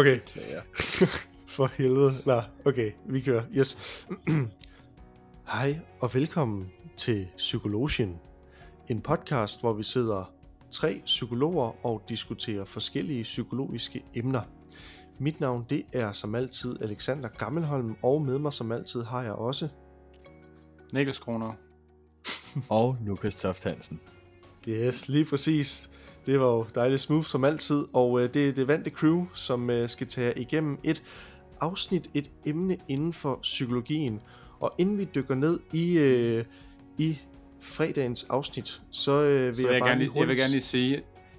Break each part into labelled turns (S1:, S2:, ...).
S1: okay. For helvede. Nå, okay, vi kører. Yes. Hej og velkommen til Psykologien. En podcast, hvor vi sidder tre psykologer og diskuterer forskellige psykologiske emner. Mit navn det er som altid Alexander Gammelholm, og med mig som altid har jeg også...
S2: Niklas Kroner.
S3: og Lukas Toft Hansen.
S1: Yes, lige præcis. Det var jo dejligt smooth som altid, og øh, det er det vante crew, som øh, skal tage igennem et afsnit, et emne inden for psykologien. Og inden vi dykker ned i, øh, i fredagens afsnit, så øh, vil
S2: så
S1: jeg,
S2: jeg,
S1: bare
S2: gerne,
S1: lige
S2: jeg vil gerne lige sige,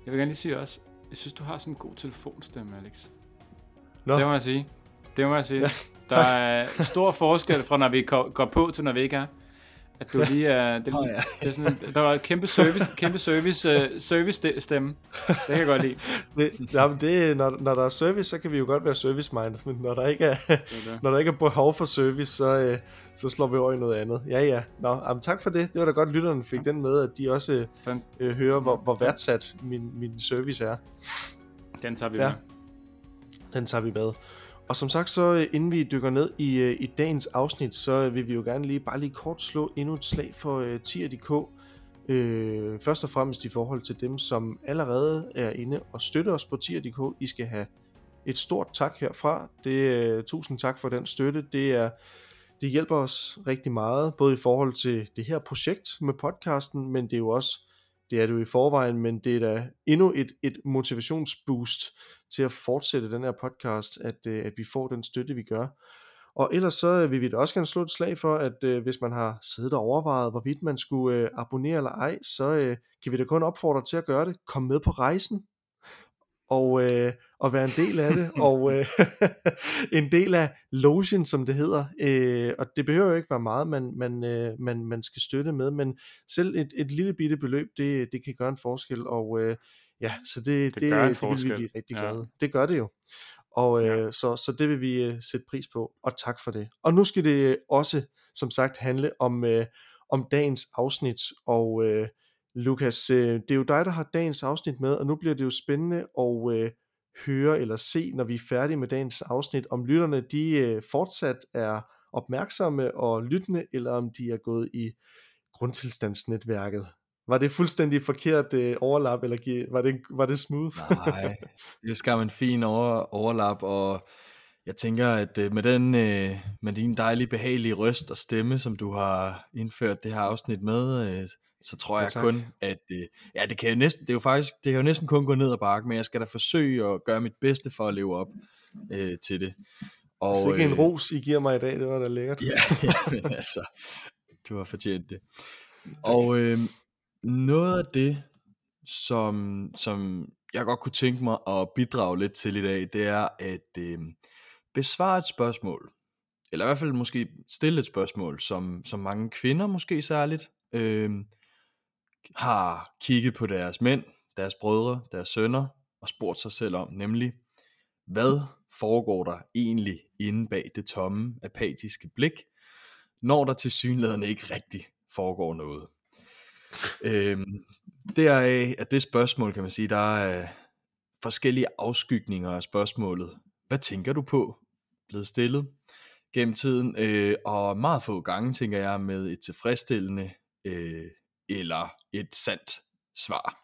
S2: jeg vil gerne lige sige også, jeg synes du har sådan en god telefonstemme, Alex.
S1: Nå.
S2: Det må jeg sige. Det må jeg sige.
S1: Ja,
S2: Der er stor forskel fra når vi går går på til når vi ikke er. At du lige er, det,
S3: Nå, ja.
S2: det er sådan, der var et kæmpe service, kæmpe service, uh, service ste- stemme. Det kan jeg godt lide.
S1: Det, jamen det, når, når der er service, så kan vi jo godt være service-minded, men når der ikke er,
S2: Det er det.
S1: når der ikke er behov for service, så, øh, så slår vi over i noget andet. Ja, ja. Nå, jamen, tak for det. Det var da godt, lytterne fik den med, at de også øh, øh, hører, hvor, hvor værdsat min, min service er.
S2: den tager vi
S1: Ja.
S2: med.
S1: Den tager vi med. Og som sagt, så øh, inden vi dykker ned i, øh, i dagens afsnit, så øh, vil vi jo gerne lige bare lige kort slå endnu et slag for øh, tier.dk. Øh, først og fremmest i forhold til dem, som allerede er inde og støtter os på tier.dk. I skal have et stort tak herfra. Det, øh, tusind tak for den støtte. Det er det hjælper os rigtig meget, både i forhold til det her projekt med podcasten, men det er jo også, det er det jo i forvejen, men det er da endnu et, et motivationsboost til at fortsætte den her podcast, at, øh, at vi får den støtte, vi gør. Og ellers så vil vi da også gerne slå et slag for, at øh, hvis man har siddet og overvejet, hvorvidt man skulle øh, abonnere eller ej, så øh, kan vi da kun opfordre til at gøre det. Kom med på rejsen og, øh, og være en del af det, og øh, en del af logen, som det hedder. Øh, og det behøver jo ikke være meget, man, man, øh, man, man skal støtte med, men selv et, et lille bitte beløb, det, det kan gøre en forskel, og øh, ja, så det,
S2: Det
S1: det,
S2: gør en
S1: det, vil vi blive rigtig
S2: Ja.
S1: glade. Det gør det jo. Og øh,
S2: Ja.
S1: så, så det vil vi øh, sætte pris på, og tak for det. Og nu skal det også, som sagt, handle om, øh, om dagens afsnit, og øh, Lukas, øh, det er jo dig, der har dagens afsnit med, og nu bliver det jo spændende at øh, høre eller se, når vi er færdige med dagens afsnit, om lytterne de øh, fortsat er opmærksomme og lyttende, eller om de er gået i grundtilstandsnetværket. Var det fuldstændig forkert øh, overlap, eller var det, var det smooth?
S3: Nej, det skal en fin over, overlap, og jeg tænker, at øh, med, den, øh, med din dejlige, behagelige røst og stemme, som du har indført det her afsnit med, øh, så tror
S1: Ja,
S3: jeg
S1: tak.
S3: kun, at øh, ja, det kan jo næsten, det er jo faktisk, det kan jo næsten kun gå ned ad bakke, men jeg skal da forsøge at gøre mit bedste for at leve op øh, til det. Og,
S1: Så ikke en
S3: øh,
S1: ros, I giver mig i dag, det var da lækkert.
S3: Ja, ja, men altså, du har fortjent det. Og øh, noget af det, som, som jeg godt kunne tænke mig at bidrage lidt til i dag, det er at øh, besvare et spørgsmål. Eller i hvert fald måske stille et spørgsmål, som, som mange kvinder måske særligt øh, har kigget på deres mænd, deres brødre, deres sønner og spurgt sig selv om, nemlig, hvad foregår der egentlig inde bag det tomme, apatiske blik, når der til synligheden ikke rigtig foregår noget. Øhm, deraf at det spørgsmål, kan man sige, der er forskellige afskygninger af spørgsmålet. Hvad tænker du på? Blevet stillet gennem tiden, øh, og meget få gange, tænker jeg, med et tilfredsstillende øh, eller et sandt svar.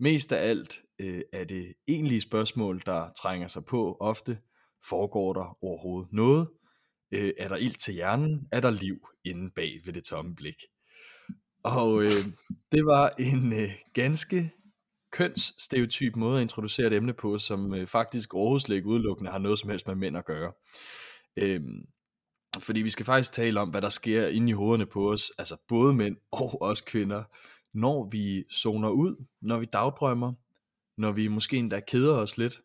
S3: Mest af alt øh, er det egentlige spørgsmål, der trænger sig på ofte. Foregår der overhovedet noget? Øh, er der ild til hjernen? Er der liv inde bag ved det tomme blik? Og øh, det var en øh, ganske kønsstereotyp måde at introducere et emne på, som øh, faktisk overhovedet ikke udelukkende har noget som helst med mænd at gøre. Øh, fordi vi skal faktisk tale om, hvad der sker inde i hovederne på os, altså både mænd og os kvinder, når vi zoner ud, når vi dagdrømmer, når vi måske endda keder os lidt.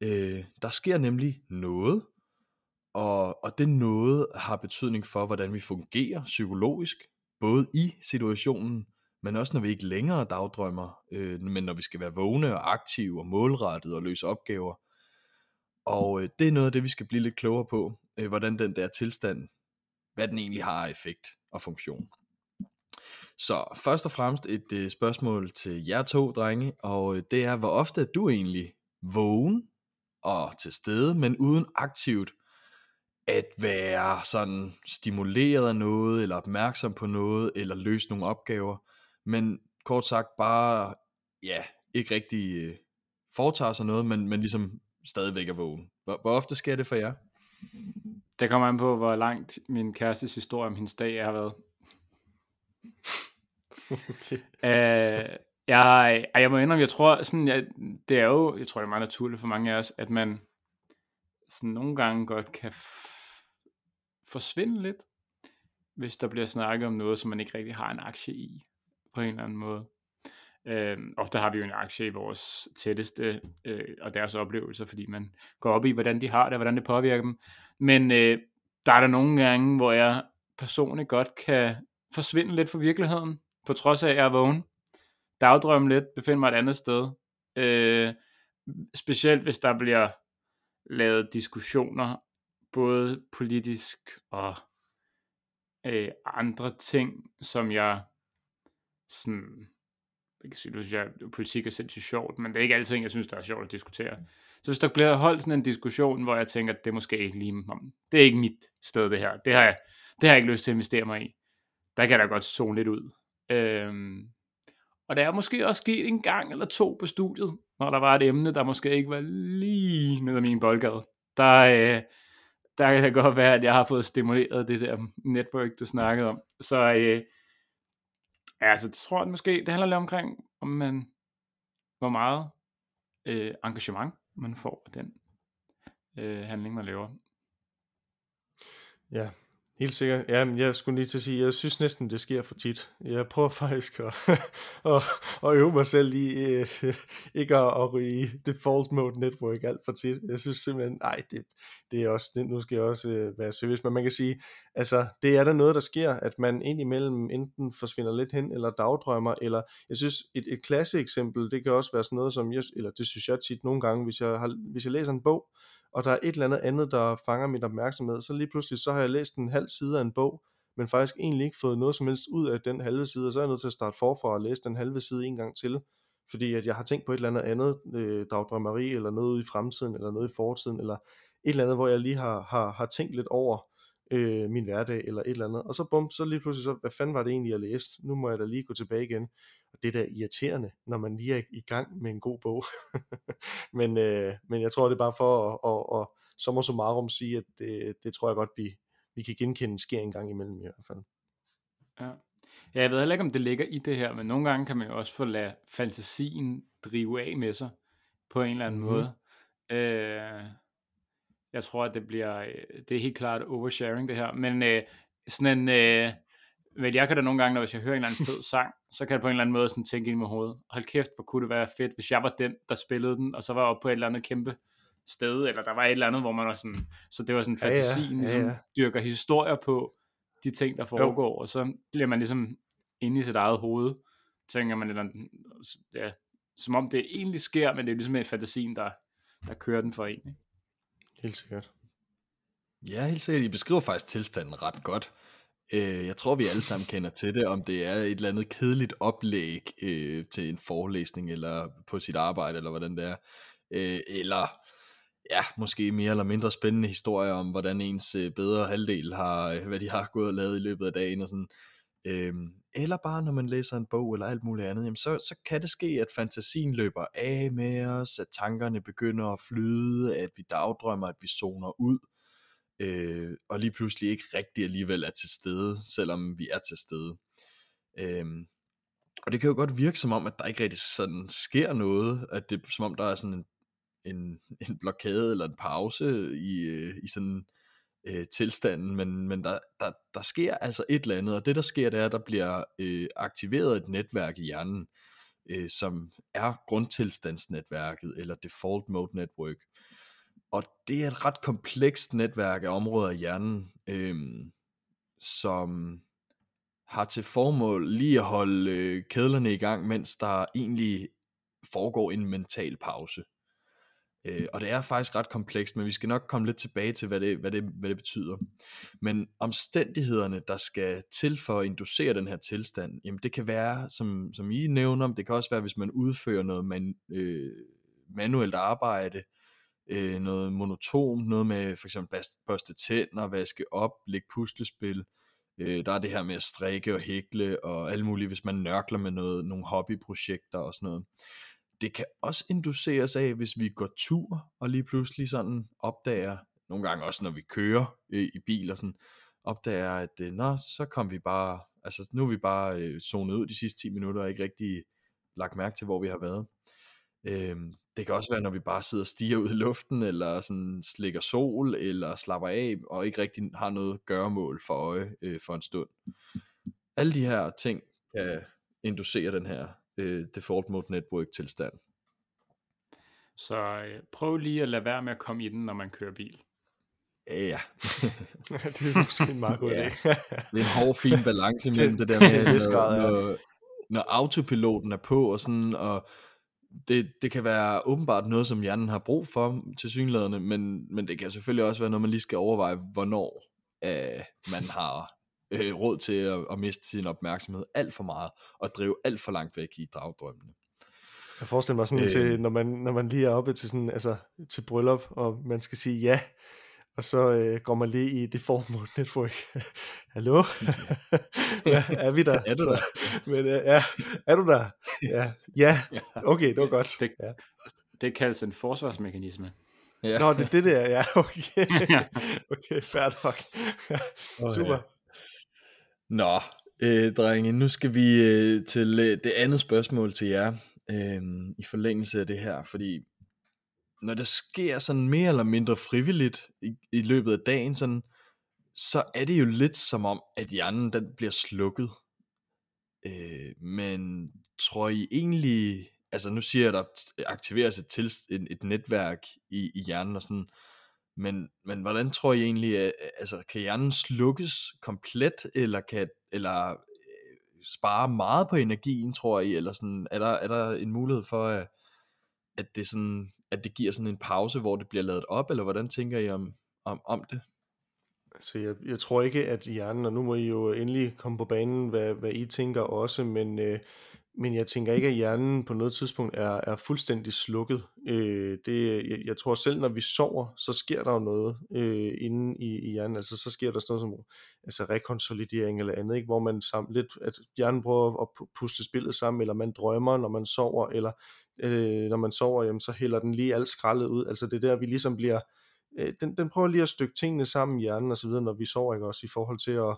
S3: Øh, der sker nemlig noget, og, og det noget har betydning for, hvordan vi fungerer psykologisk, både i situationen, men også når vi ikke længere dagdrømmer, øh, men når vi skal være vågne og aktive og målrettet og løse opgaver. Og øh, det er noget af det, vi skal blive lidt klogere på, øh, hvordan den der tilstand, hvad den egentlig har af effekt og funktion. Så først og fremmest et øh, spørgsmål til jer to, drenge, og øh, det er, hvor ofte er du egentlig vågen og til stede, men uden aktivt at være sådan stimuleret af noget, eller opmærksom på noget, eller løse nogle opgaver, men kort sagt bare, ja, ikke rigtig øh, foretager sig noget, men, men ligesom stadigvæk er vågen. Hvor, hvor ofte sker det for jer?
S2: Det kommer an på, hvor langt min kærestes historie om hendes dag har været okay. Æh, øh, jeg, jeg må indrømme, jeg tror, sådan, jeg, det er jo, jeg tror, det er meget naturligt for mange af os, at man sådan nogle gange godt kan forsvinde lidt, hvis der bliver snakket om noget, som man ikke rigtig har en aktie i, på en eller anden måde. Øh, ofte har vi jo en aktie i vores tætteste øh, og deres oplevelser, fordi man går op i, hvordan de har det, og hvordan det påvirker dem. Men øh, der er der nogle gange, hvor jeg personligt godt kan forsvinde lidt fra virkeligheden, på trods af, at jeg er vågen. Dagdrømme lidt, befinde mig et andet sted. Øh, specielt hvis der bliver lavet diskussioner, både politisk og øh, andre ting, som jeg sådan jeg kan sige, du synes, at politik er sindssygt sjovt, men det er ikke altid, jeg synes, der er sjovt at diskutere. Så hvis der bliver holdt sådan en diskussion, hvor jeg tænker, at det måske ikke lige, det er ikke mit sted det her, det har jeg, det har jeg ikke lyst til at investere mig i, der kan jeg da godt zone lidt ud. Øhm, og der er måske også sket en gang eller to på studiet, når der var et emne, der måske ikke var lige ned af min boldgade. Der, øh, der kan det godt være, at jeg har fået stimuleret det der netværk, du snakkede om. Så øh, Ja, altså, det tror jeg måske, det handler lidt omkring, om man, hvor meget øh, engagement man får af den øh, handling, man laver.
S1: Ja, Helt sikkert. Ja, men jeg skulle lige til at sige, jeg synes næsten, det sker for tit. Jeg prøver faktisk at, at, at øve mig selv i øh, ikke at, at ryge i default mode network alt for tit. Jeg synes simpelthen, nej, det, det er også, det, nu skal jeg også øh, være seriøs, men man kan sige, altså, det er der noget, der sker, at man indimellem enten forsvinder lidt hen, eller dagdrømmer, eller jeg synes, et, et klasse eksempel, det kan også være sådan noget som, jeg, eller det synes jeg tit nogle gange, hvis jeg, har, hvis jeg læser en bog, og der er et eller andet andet, der fanger min opmærksomhed, så lige pludselig så har jeg læst en halv side af en bog, men faktisk egentlig ikke fået noget som helst ud af den halve side, og så er jeg nødt til at starte forfra og læse den halve side en gang til, fordi at jeg har tænkt på et eller andet andet øh, dagdrømmeri, eller noget ude i fremtiden, eller noget i fortiden, eller et eller andet, hvor jeg lige har, har, har tænkt lidt over øh, min hverdag, eller et eller andet, og så bum, så lige pludselig så, hvad fanden var det egentlig, jeg læste? Nu må jeg da lige gå tilbage igen, og det er da irriterende, når man lige er i gang med en god bog. men, øh, men jeg tror, det er bare for at, at, at summa summarum sige, at det, det tror jeg godt, vi, vi kan genkende sker en gang imellem i hvert fald.
S2: Ja. ja, jeg ved heller ikke, om det ligger i det her, men nogle gange kan man jo også få lade fantasien drive af med sig, på en eller anden mm-hmm. måde. Øh, jeg tror, at det bliver, øh, det er helt klart oversharing det her, men øh, sådan en, øh, men jeg kan da nogle gange, når hvis jeg hører en eller anden fed sang, så kan jeg på en eller anden måde sådan tænke ind i mit hoved, hold kæft, hvor kunne det være fedt, hvis jeg var den, der spillede den, og så var jeg oppe på et eller andet kæmpe sted, eller der var et eller andet, hvor man var sådan, så det var sådan fantasien, ja, ja, ligesom ja, ja. dyrker historier på de ting, der foregår, jo. og så bliver man ligesom inde i sit eget hoved, tænker man, eller, ja, som om det egentlig sker, men det er ligesom en fantasien, der, der kører den for en. Ikke?
S1: Helt sikkert.
S3: Ja, helt sikkert. I beskriver faktisk tilstanden ret godt. Øh, jeg tror, vi alle sammen kender til det, om det er et eller andet kedeligt oplæg øh, til en forelæsning, eller på sit arbejde, eller hvordan det er. Øh, eller ja, måske mere eller mindre spændende historier om, hvordan ens øh, bedre halvdel har, øh, hvad de har gået og lavet i løbet af dagen, og sådan. Øhm, eller bare når man læser en bog eller alt muligt andet, jamen så, så kan det ske, at fantasien løber af med os, at tankerne begynder at flyde, at vi dagdrømmer, at vi zoner ud, øh, og lige pludselig ikke rigtig alligevel er til stede, selvom vi er til stede. Øh, og det kan jo godt virke som om, at der ikke rigtig sådan sker noget, at det som om der er sådan en, en, en blokade eller en pause i, øh, i sådan øh, tilstanden, men, men der, der, der sker altså et eller andet, og det der sker, det er, at der bliver øh, aktiveret et netværk i hjernen, øh, som er grundtilstandsnetværket, eller default mode network. Og det er et ret komplekst netværk af områder i hjernen, øhm, som har til formål lige at holde øh, kædlerne i gang, mens der egentlig foregår en mental pause. Øh, og det er faktisk ret komplekst, men vi skal nok komme lidt tilbage til, hvad det, hvad det, hvad det betyder. Men omstændighederne, der skal til for at inducere den her tilstand, jamen det kan være, som, som I nævner, det kan også være, hvis man udfører noget man, øh, manuelt arbejde, øh, noget monotont, noget med for eksempel børste tænder, vaske op, lægge puslespil. Øh, der er det her med at strikke og hækle og alt muligt, hvis man nørkler med noget, nogle hobbyprojekter og sådan noget. Det kan også induceres af, hvis vi går tur og lige pludselig sådan opdager, nogle gange også når vi kører øh, i bil og sådan, opdager, at øh, nå, så kom vi bare, altså nu er vi bare øh, zonet ud de sidste 10 minutter og ikke rigtig lagt mærke til, hvor vi har været. Øhm, det kan også være, når vi bare sidder og stiger ud i luften, eller sådan slikker sol, eller slapper af, og ikke rigtig har noget gøremål for øje øh, for en stund. Alle de her ting kan inducere den her øh, default mode network tilstand.
S2: Så øh, prøv lige at lade være med at komme i den, når man kører bil.
S3: Ja.
S1: det er måske en meget god ja. idé.
S3: det er en hård, fin balance mellem det der med, når, når, når autopiloten er på, og sådan, og det, det kan være åbenbart noget, som hjernen har brug for til synlædende, men, men det kan selvfølgelig også være noget, man lige skal overveje, hvornår øh, man har øh, råd til at, at miste sin opmærksomhed alt for meget, og drive alt for langt væk i dagdrømmene.
S1: Jeg forestiller mig sådan øh, til, når man, når man lige er oppe til, sådan, altså, til bryllup, og man skal sige ja, og så øh, går man lige i det mode network. Hallo? ja, er vi der?
S3: er du der?
S1: Så, men, øh, ja, er du der? Ja. ja, okay, det var godt.
S2: Det,
S1: ja.
S2: det kaldes en forsvarsmekanisme.
S1: Ja. Nå, det er det der, ja, okay. okay, fair nok. Super.
S3: Nå, øh, drenge, nu skal vi øh, til øh, det andet spørgsmål til jer, øh, i forlængelse af det her, fordi når det sker sådan mere eller mindre frivilligt i, i løbet af dagen, sådan, så er det jo lidt som om, at hjernen den bliver slukket. Øh, men tror I egentlig, altså nu siger jeg, at der aktiveres et, til, et, et netværk i, i hjernen og sådan, men, men hvordan tror I egentlig, at, altså kan hjernen slukkes komplet, eller kan, eller øh, spare meget på energien, tror I, eller sådan, er der, er der en mulighed for, at, at det sådan at det giver sådan en pause, hvor det bliver lavet op, eller hvordan tænker I om, om, om det?
S1: Altså, jeg, jeg tror ikke, at hjernen, og nu må I jo endelig komme på banen, hvad, hvad I tænker også, men, øh, men jeg tænker ikke, at hjernen på noget tidspunkt er, er fuldstændig slukket. Øh, det, jeg, jeg tror selv, når vi sover, så sker der jo noget øh, inde i, i hjernen. Altså, så sker der sådan noget som altså, rekonsolidering eller andet, ikke? hvor man sammen lidt, at hjernen prøver at puste spillet sammen, eller man drømmer, når man sover, eller øh, når man sover, jamen, så hælder den lige alt skraldet ud. Altså det er der, vi ligesom bliver, øh, den, den prøver lige at stykke tingene sammen i hjernen og så videre, når vi sover, ikke også, i forhold til at,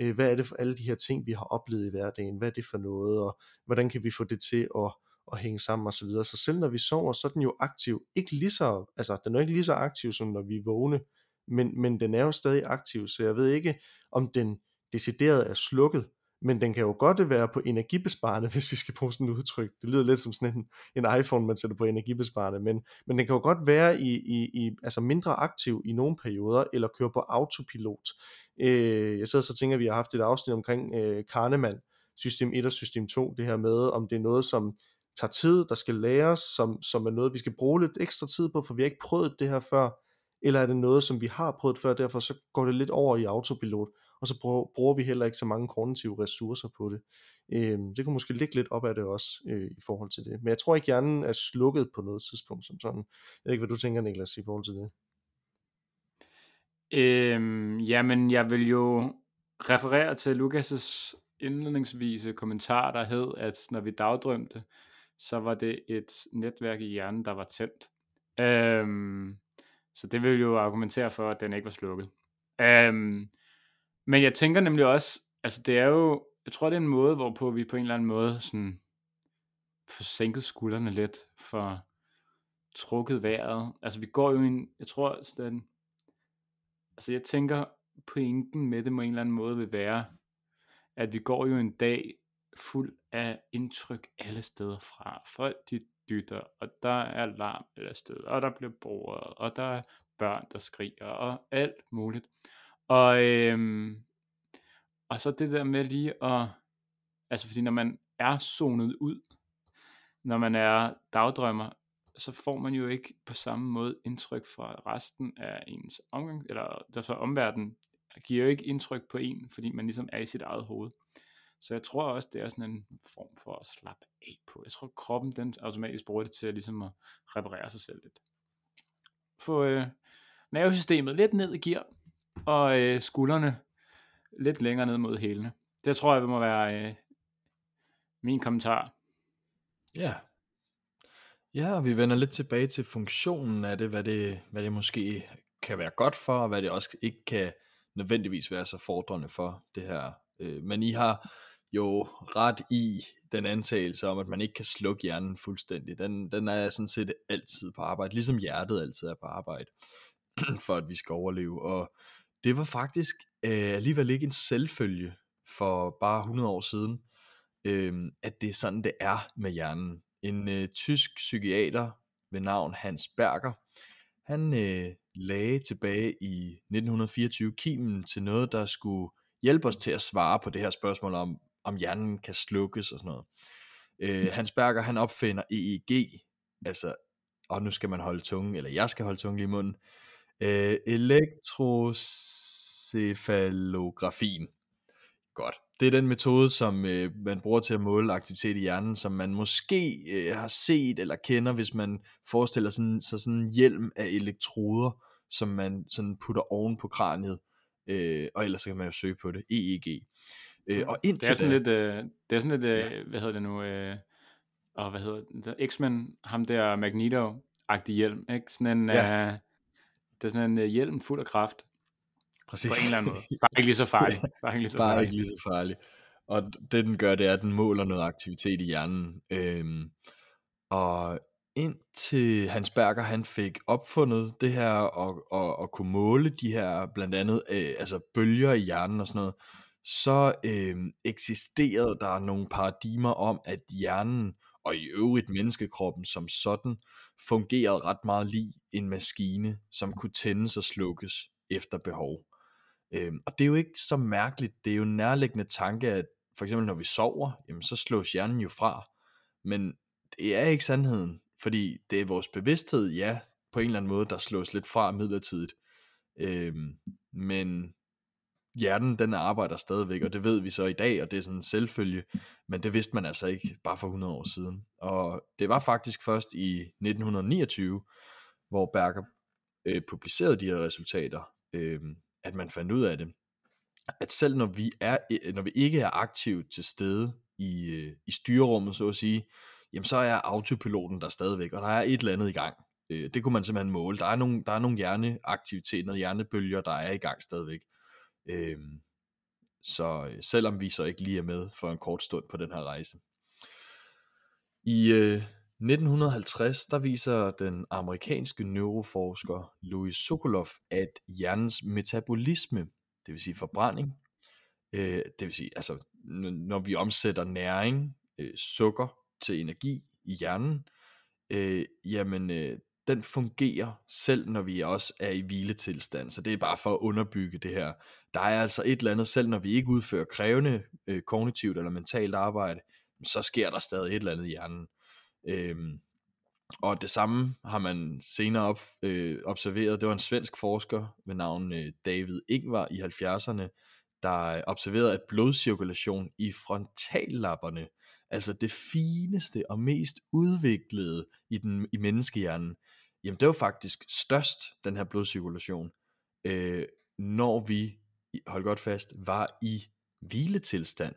S1: øh, hvad er det for alle de her ting, vi har oplevet i hverdagen, hvad er det for noget, og hvordan kan vi få det til at, at hænge sammen og så videre. Så selv når vi sover, så er den jo aktiv. Ikke lige så, altså den er ikke lige så aktiv, som når vi er vågne, men, men den er jo stadig aktiv, så jeg ved ikke, om den decideret er slukket, men den kan jo godt være på energibesparende, hvis vi skal bruge sådan et udtryk. Det lyder lidt som sådan en, en iPhone, man sætter på energibesparende, men, men den kan jo godt være i, i, i, altså mindre aktiv i nogle perioder, eller køre på autopilot. Øh, jeg sidder så og tænker, at vi har haft et afsnit omkring øh, Kahneman, system 1 og system 2, det her med, om det er noget, som tager tid, der skal læres, som, som er noget, vi skal bruge lidt ekstra tid på, for vi har ikke prøvet det her før, eller er det noget, som vi har prøvet før, derfor så går det lidt over i autopilot, og så bruger vi heller ikke så mange kognitive ressourcer på det. Øh, det kunne måske ligge lidt op af det også øh, i forhold til det. Men jeg tror ikke, hjernen er slukket på noget tidspunkt som sådan. Jeg ved ikke, hvad du tænker, Niklas, i forhold til det.
S2: Øhm, jamen, jeg vil jo referere til Lukas' indledningsvise kommentar, der hed, at når vi dagdrømte, så var det et netværk i hjernen, der var tændt. Øhm, så det vil jo argumentere for, at den ikke var slukket. Øhm, men jeg tænker nemlig også, altså det er jo, jeg tror det er en måde, hvorpå vi på en eller anden måde sådan får sænket skuldrene lidt, for trukket vejret. Altså vi går jo en, jeg tror sådan, altså jeg tænker pointen med det på en eller anden måde vil være, at vi går jo en dag fuld af indtryk alle steder fra. Folk de dytter, og der er larm alle steder, og der bliver bordet, og der er børn, der skriger, og alt muligt. Og, øhm, og så det der med lige at, altså fordi når man er zonet ud, når man er dagdrømmer, så får man jo ikke på samme måde indtryk fra resten af ens omgang, eller der så omverden giver jo ikke indtryk på en, fordi man ligesom er i sit eget hoved. Så jeg tror også, det er sådan en form for at slappe af på. Jeg tror, kroppen den automatisk bruger det til at, ligesom at reparere sig selv lidt. Få øh, nervesystemet lidt ned i gear, og øh, skuldrene lidt længere ned mod hælene. Det tror jeg må være øh, min kommentar.
S3: Ja. Ja, og vi vender lidt tilbage til funktionen af det, hvad det, hvad det måske kan være godt for, og hvad det også ikke kan nødvendigvis være så fordrende for det her. Øh, men I har jo ret i den antagelse om, at man ikke kan slukke hjernen fuldstændig. Den, den er sådan set altid på arbejde, ligesom hjertet altid er på arbejde, for at vi skal overleve. Og det var faktisk øh, alligevel ikke en selvfølge for bare 100 år siden, øh, at det er sådan, det er med hjernen. En øh, tysk psykiater ved navn Hans Berger, han øh, lagde tilbage i 1924 kimen til noget, der skulle hjælpe os til at svare på det her spørgsmål om, om hjernen kan slukkes og sådan noget. Øh, Hans Berger, han opfinder EEG, altså, og nu skal man holde tungen, eller jeg skal holde tungen i munden, øh, elektrocefalografien. Godt. Det er den metode, som øh, man bruger til at måle aktivitet i hjernen, som man måske øh, har set eller kender, hvis man forestiller sådan, så sådan en hjelm af elektroder, som man sådan putter oven på kraniet. Øh, og ellers så kan man jo søge på det. EEG.
S2: Øh, og indtil det er sådan da, lidt, øh, det er sådan lidt, øh, ja. hvad hedder det nu, øh, og hvad hedder det, X-Men, ham der Magneto-agtig hjelm, ikke? Sådan en, ja. øh, det er sådan en uh, hjelm fuld af kraft. Præcis. På en eller anden måde. Bare ikke lige så farlig.
S3: Bare ikke lige så, Bare farlig. Ikke lige så farlig. Og det den gør, det er, at den måler noget aktivitet i hjernen. Øhm, og indtil Hans Berger han fik opfundet det her og, og, og kunne måle de her blandt andet øh, altså bølger i hjernen og sådan noget, så øh, eksisterede der nogle paradigmer om, at hjernen og i øvrigt menneskekroppen som sådan fungerede ret meget lige en maskine, som kunne tændes og slukkes efter behov. Øh, og det er jo ikke så mærkeligt, det er jo en nærliggende tanke, at for eksempel når vi sover, jamen så slås hjernen jo fra. Men det er ikke sandheden, fordi det er vores bevidsthed, ja, på en eller anden måde, der slås lidt fra midlertidigt. Øh, men hjernen den arbejder stadigvæk, og det ved vi så i dag, og det er sådan en selvfølge, men det vidste man altså ikke bare for 100 år siden. Og det var faktisk først i 1929, hvor Berger øh, publicerede de her resultater, øh, at man fandt ud af det, at selv når vi, er, øh, når vi ikke er aktivt til stede i, øh, i styrerummet, så at sige, jamen så er autopiloten der stadigvæk, og der er et eller andet i gang. Øh, det kunne man simpelthen måle. Der er nogle, der er nogle hjerneaktiviteter, hjernebølger, der er i gang stadigvæk. Øhm, så øh, selvom vi så ikke lige er med for en kort stund på den her rejse. I øh, 1950 der viser den amerikanske neuroforsker Louis Sokolov, at hjernens metabolisme, det vil sige forbrænding, øh, det vil sige altså når vi omsætter næring, øh, sukker til energi i hjernen, øh, jamen øh, den fungerer selv når vi også er i hviletilstand. Så det er bare for at underbygge det her. Der er altså et eller andet, selv når vi ikke udfører krævende øh, kognitivt eller mentalt arbejde, så sker der stadig et eller andet i hjernen. Øhm, og det samme har man senere op, øh, observeret. Det var en svensk forsker ved navn øh, David Ingvar i 70'erne, der øh, observerede, at blodcirkulation i frontallapperne, altså det fineste og mest udviklede i, den, i menneskehjernen, jamen det var faktisk størst, den her blodcirkulation, øh, når vi, hold godt fast, var i hviletilstand.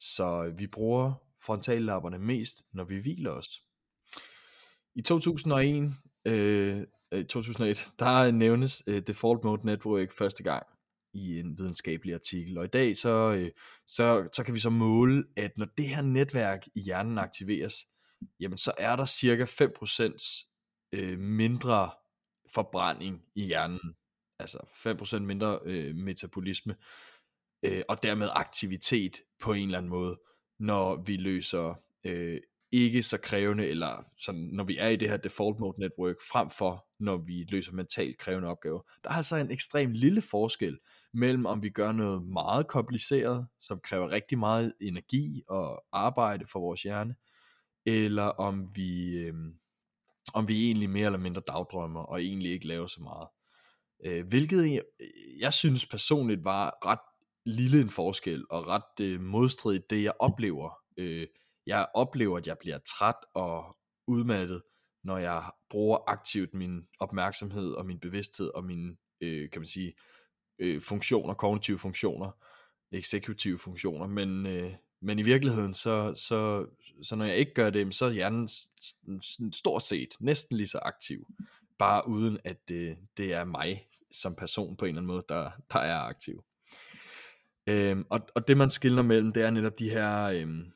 S3: Så vi bruger frontallapperne mest, når vi hviler os. I 2001, øh, øh 2001 der nævnes øh, Default Mode Network første gang i en videnskabelig artikel. Og i dag så, øh, så, så kan vi så måle, at når det her netværk i hjernen aktiveres, jamen så er der cirka 5% øh, mindre forbrænding i hjernen, altså 5% mindre øh, metabolisme, øh, og dermed aktivitet på en eller anden måde, når vi løser øh, ikke så krævende, eller sådan, når vi er i det her default mode network, frem for når vi løser mentalt krævende opgaver. Der er altså en ekstrem lille forskel mellem om vi gør noget meget kompliceret, som kræver rigtig meget energi og arbejde for vores hjerne, eller om vi, øh, om vi egentlig mere eller mindre dagdrømmer, og egentlig ikke laver så meget. Øh, hvilket jeg, jeg synes personligt var ret lille en forskel, og ret øh, modstridigt det, jeg oplever. Øh, jeg oplever, at jeg bliver træt og udmattet, når jeg bruger aktivt min opmærksomhed og min bevidsthed og mine, øh, kan man sige, øh, funktioner, kognitive funktioner, eksekutive funktioner, men, øh, men i virkeligheden, så, så, så når jeg ikke gør det, så er hjernen stort set næsten lige så aktiv, bare uden at det, det er mig som person på en eller anden måde, der, der er aktiv. Øhm, og, og det man skiller mellem, det er netop de her, øhm,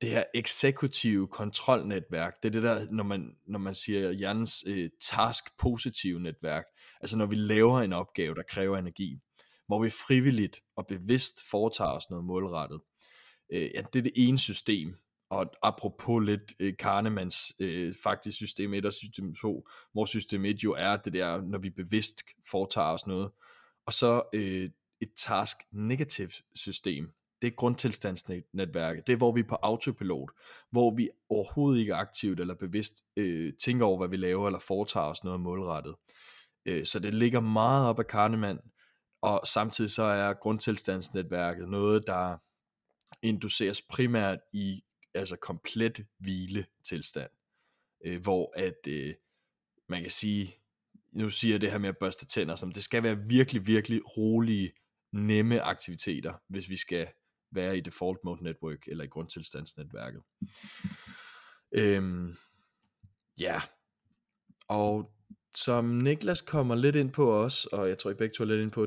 S3: det her eksekutive kontrolnetværk, det er det der, når man, når man siger hjernens øh, task-positive netværk, altså når vi laver en opgave, der kræver energi, hvor vi frivilligt og bevidst foretager os noget målrettet. Øh, ja, det er det ene system, og apropos lidt øh, Kahnemans øh, faktisk system 1 og system 2, hvor system 1 jo er det der, når vi bevidst foretager os noget, og så øh, et task negativ system, det er grundtilstandsnetværket. Det er, hvor vi er på autopilot, hvor vi overhovedet ikke aktivt eller bevidst øh, tænker over, hvad vi laver, eller foretager os noget målrettet. Øh, så det ligger meget op ad Kahneman, og samtidig så er grundtilstandsnetværket noget, der induceres primært i altså komplet hvile tilstand, øh, hvor at øh, man kan sige, nu siger jeg det her med at børste tænder, som det skal være virkelig, virkelig rolige, nemme aktiviteter, hvis vi skal være i default mode network eller i grundtilstandsnetværket. Øhm, ja, og som Niklas kommer lidt ind på os, og jeg tror I begge to er lidt ind på,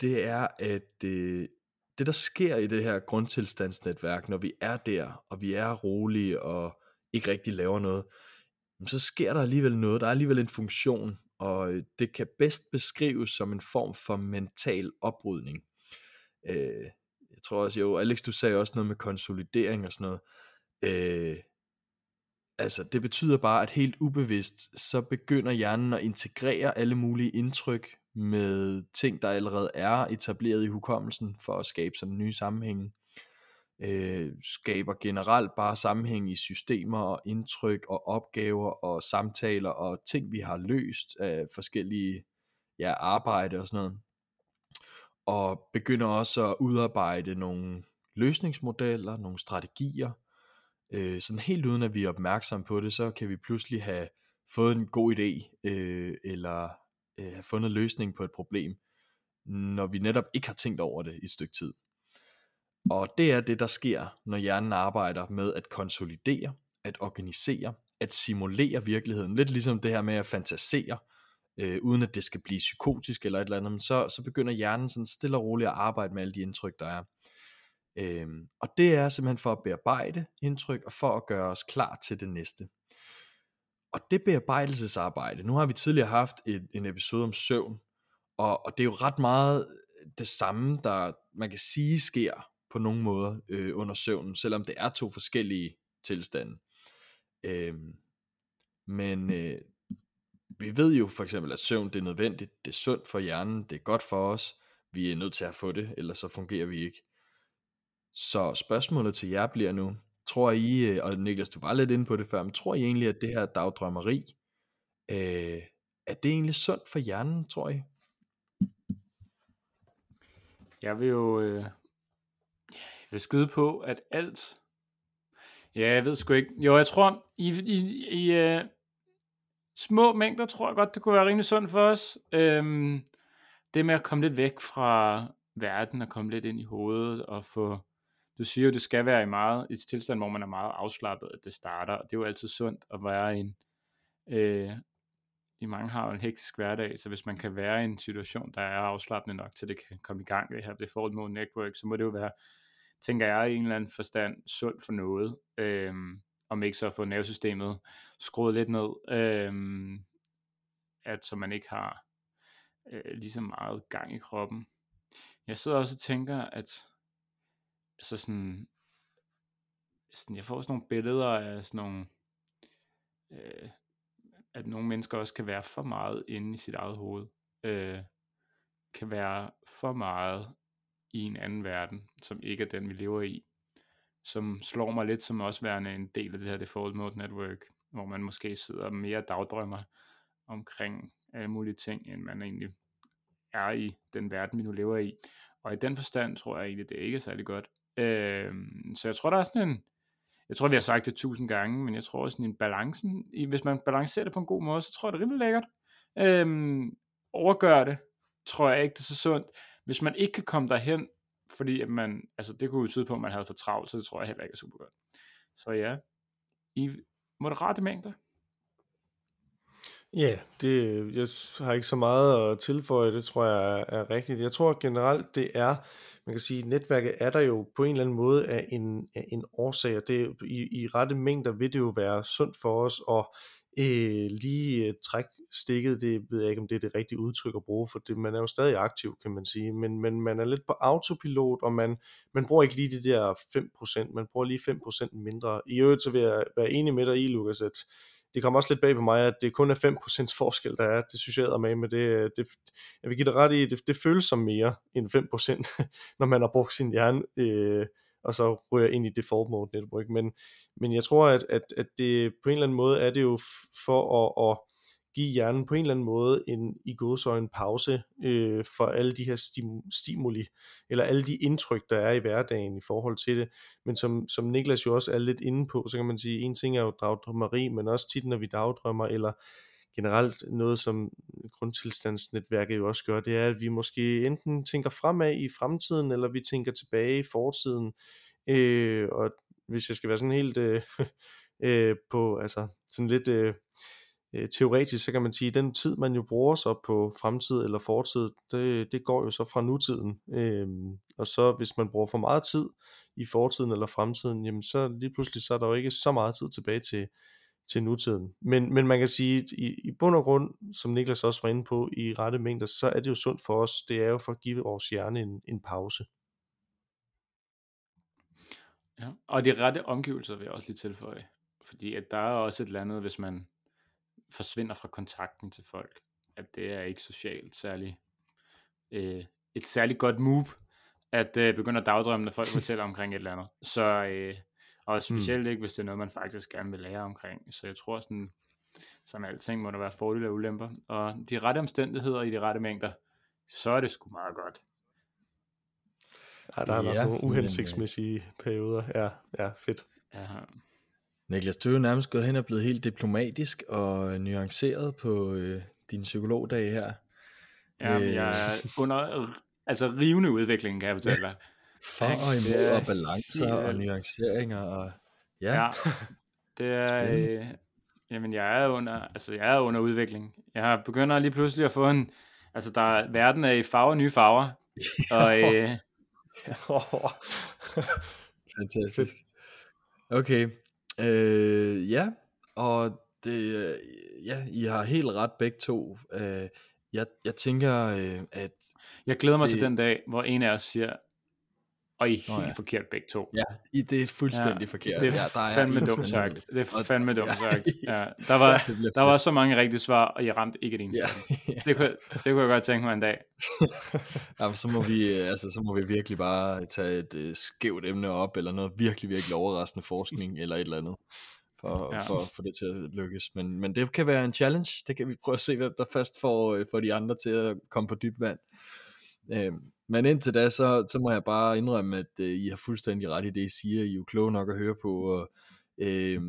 S3: det er, at øh, det der sker i det her grundtilstandsnetværk, når vi er der, og vi er rolige og ikke rigtig laver noget, så sker der alligevel noget, der er alligevel en funktion, og øh, det kan bedst beskrives som en form for mental oprydning. Øh, jeg tror også, jo, Alex, du sagde også noget med konsolidering og sådan noget. Øh, altså, det betyder bare, at helt ubevidst, så begynder hjernen at integrere alle mulige indtryk med ting, der allerede er etableret i hukommelsen, for at skabe sådan nye sammenhænge. Øh, skaber generelt bare sammenhæng i systemer og indtryk og opgaver og samtaler og ting, vi har løst af forskellige ja, arbejde og sådan noget og begynder også at udarbejde nogle løsningsmodeller, nogle strategier. Øh, sådan helt uden at vi er opmærksomme på det, så kan vi pludselig have fået en god idé, øh, eller øh, have fundet løsning på et problem, når vi netop ikke har tænkt over det i et stykke tid. Og det er det, der sker, når hjernen arbejder med at konsolidere, at organisere, at simulere virkeligheden. Lidt ligesom det her med at fantasere, øh, uden at det skal blive psykotisk eller et eller andet, men så, så begynder hjernen sådan stille og roligt at arbejde med alle de indtryk, der er. Øhm, og det er simpelthen for at bearbejde indtryk, og for at gøre os klar til det næste. Og det bearbejdelsesarbejde, nu har vi tidligere haft et, en episode om søvn, og, og det er jo ret meget øh, det samme, der man kan sige sker på nogle måder øh, under søvnen, selvom det er to forskellige tilstande. Øh, men øh, vi ved jo for eksempel, at søvn det er nødvendigt, det er sundt for hjernen, det er godt for os, vi er nødt til at få det, ellers så fungerer vi ikke. Så spørgsmålet til jer bliver nu, tror I, øh, og Niklas, du var lidt inde på det før, men tror I egentlig, at det her dagdrømmeri, øh, er det egentlig sundt for hjernen, tror I?
S2: Jeg vil jo øh, jeg vil skyde på, at alt, ja, jeg ved sgu ikke, jo, jeg tror, i, i, i, øh, små mængder tror jeg godt, det kunne være rimelig sundt for os. Øhm, det med at komme lidt væk fra verden og komme lidt ind i hovedet og få, du siger jo, det skal være i meget, et tilstand, hvor man er meget afslappet, at det starter, og det er jo altid sundt at være i en, øh, i mange har jo en hektisk hverdag, så hvis man kan være i en situation, der er afslappende nok, til det kan komme i gang, det her det forhold mod network, så må det jo være, tænker jeg, i en eller anden forstand sundt for noget. Øhm, om ikke så at få nervesystemet skruet lidt ned, øhm, at så man ikke har øh, lige så meget gang i kroppen. Jeg sidder også og tænker, at så sådan, sådan jeg får sådan nogle billeder af sådan nogle, øh, at nogle mennesker også kan være for meget inde i sit eget hoved. Øh, kan være for meget i en anden verden, som ikke er den, vi lever i som slår mig lidt som også værende en del af det her default mode network. hvor man måske sidder mere dagdrømmer omkring alle mulige ting, end man egentlig er i den verden, vi nu lever i. Og i den forstand tror jeg egentlig, det er ikke særlig godt. Øh, så jeg tror, der er sådan en, jeg tror, vi har sagt det tusind gange, men jeg tror også, en balancen, hvis man balancerer det på en god måde, så tror jeg, det er rimelig lækkert. Øh, overgør det, tror jeg ikke, det er så sundt. Hvis man ikke kan komme derhen, fordi at man, altså det kunne jo tyde på, at man havde for travlt, så det tror jeg heller ikke er super godt. Så ja, i moderate mængder.
S1: Ja, det, jeg har ikke så meget at tilføje, det tror jeg er, er rigtigt. Jeg tror generelt, det er, man kan sige, netværket er der jo på en eller anden måde af en, af en årsag, og det, i, i rette mængder vil det jo være sundt for os at øh, lige øh, trække stikket, det ved jeg ikke, om det er det rigtige udtryk at bruge, for det, man er jo stadig aktiv, kan man sige, men, men man er lidt på autopilot, og man, man bruger ikke lige de der 5%, man bruger lige 5% mindre. I øvrigt så vil jeg være enig med dig i, Lukas, at det kommer også lidt bag på mig, at det kun er 5% forskel, der er. Det synes jeg med med det, det, jeg vil give det ret i, det, det føles som mere end 5%, når man har brugt sin hjerne, øh, og så ryger ind i default mode network. Men, men jeg tror, at, at, at det på en eller anden måde er det jo for at, at give hjernen på en eller anden måde en i en pause øh, for alle de her stimuli, eller alle de indtryk, der er i hverdagen i forhold til det. Men som, som Niklas jo også er lidt inde på, så kan man sige, en ting er jo dagdrømmeri, men også tit, når vi dagdrømmer, eller generelt noget, som grundtilstandsnetværket jo også gør, det er, at vi måske enten tænker fremad i fremtiden, eller vi tænker tilbage i fortiden. Øh, og hvis jeg skal være sådan helt øh, øh, på, altså sådan lidt... Øh, øh, teoretisk, så kan man sige, at den tid, man jo bruger så på fremtid eller fortid, det, det går jo så fra nutiden. Øhm, og så hvis man bruger for meget tid i fortiden eller fremtiden, jamen så lige pludselig så er der jo ikke så meget tid tilbage til, til nutiden. Men, men man kan sige, at i, i bund og grund, som Niklas også var inde på, i rette mængder, så er det jo sundt for os. Det er jo for at give vores hjerne en, en pause.
S2: Ja, og de rette omgivelser vil jeg også lige tilføje. Fordi at der er også et eller andet, hvis man forsvinder fra kontakten til folk. At det er ikke socialt særlig øh, et særligt godt move, at øh, begynde at dagdrømme, når folk fortæller omkring et eller andet. Så, øh, og hmm. specielt ikke, hvis det er noget, man faktisk gerne vil lære omkring. Så jeg tror sådan, som alting må der være fordele og ulemper. Og de rette omstændigheder i de rette mængder, så er det sgu meget godt.
S1: Ja, der er ja, nok nogle uhensigtsmæssige men, perioder. Ja, ja, fedt. Ja,
S3: Niklas, du er jo nærmest gået hen og blevet helt diplomatisk og nuanceret på øh, din psykologdag her.
S2: Ja, øh. jeg er under altså rivende udvikling, kan jeg fortælle dig.
S3: For og imod og balancer ja, og nuanceringer og ja. ja
S2: det er øh, jamen jeg er under altså jeg er under udvikling. Jeg begynder lige pludselig at få en altså der verden er i farver nye farver. og øh,
S3: Fantastisk. Okay, Øh, ja, og det, øh, ja, I har helt ret begge to. Øh, jeg, jeg tænker, øh, at...
S2: Jeg glæder mig det, til den dag, hvor en af os siger, og I er helt oh, ja. forkert begge to.
S3: Ja, I, det er fuldstændig ja, forkert.
S2: Det er, ja, der er fandme dumt sagt. Det er fandme dumt sagt. Ja, der var, der var så mange rigtige svar, og jeg ramte ikke din ja, ja. Det, kunne, det kunne jeg godt tænke mig en dag.
S3: ja, så, må vi, altså, så må vi virkelig bare tage et uh, skævt emne op, eller noget virkelig, virkelig overraskende forskning, eller et eller andet for, ja. for, for det til at lykkes. Men, men det kan være en challenge. Det kan vi prøve at se, hvad der først får, øh, får de andre til at komme på dyb vand. Øhm, men indtil da, så, så må jeg bare indrømme, at øh, I har fuldstændig ret i det, I siger. I er jo kloge nok at høre på. Og, øh,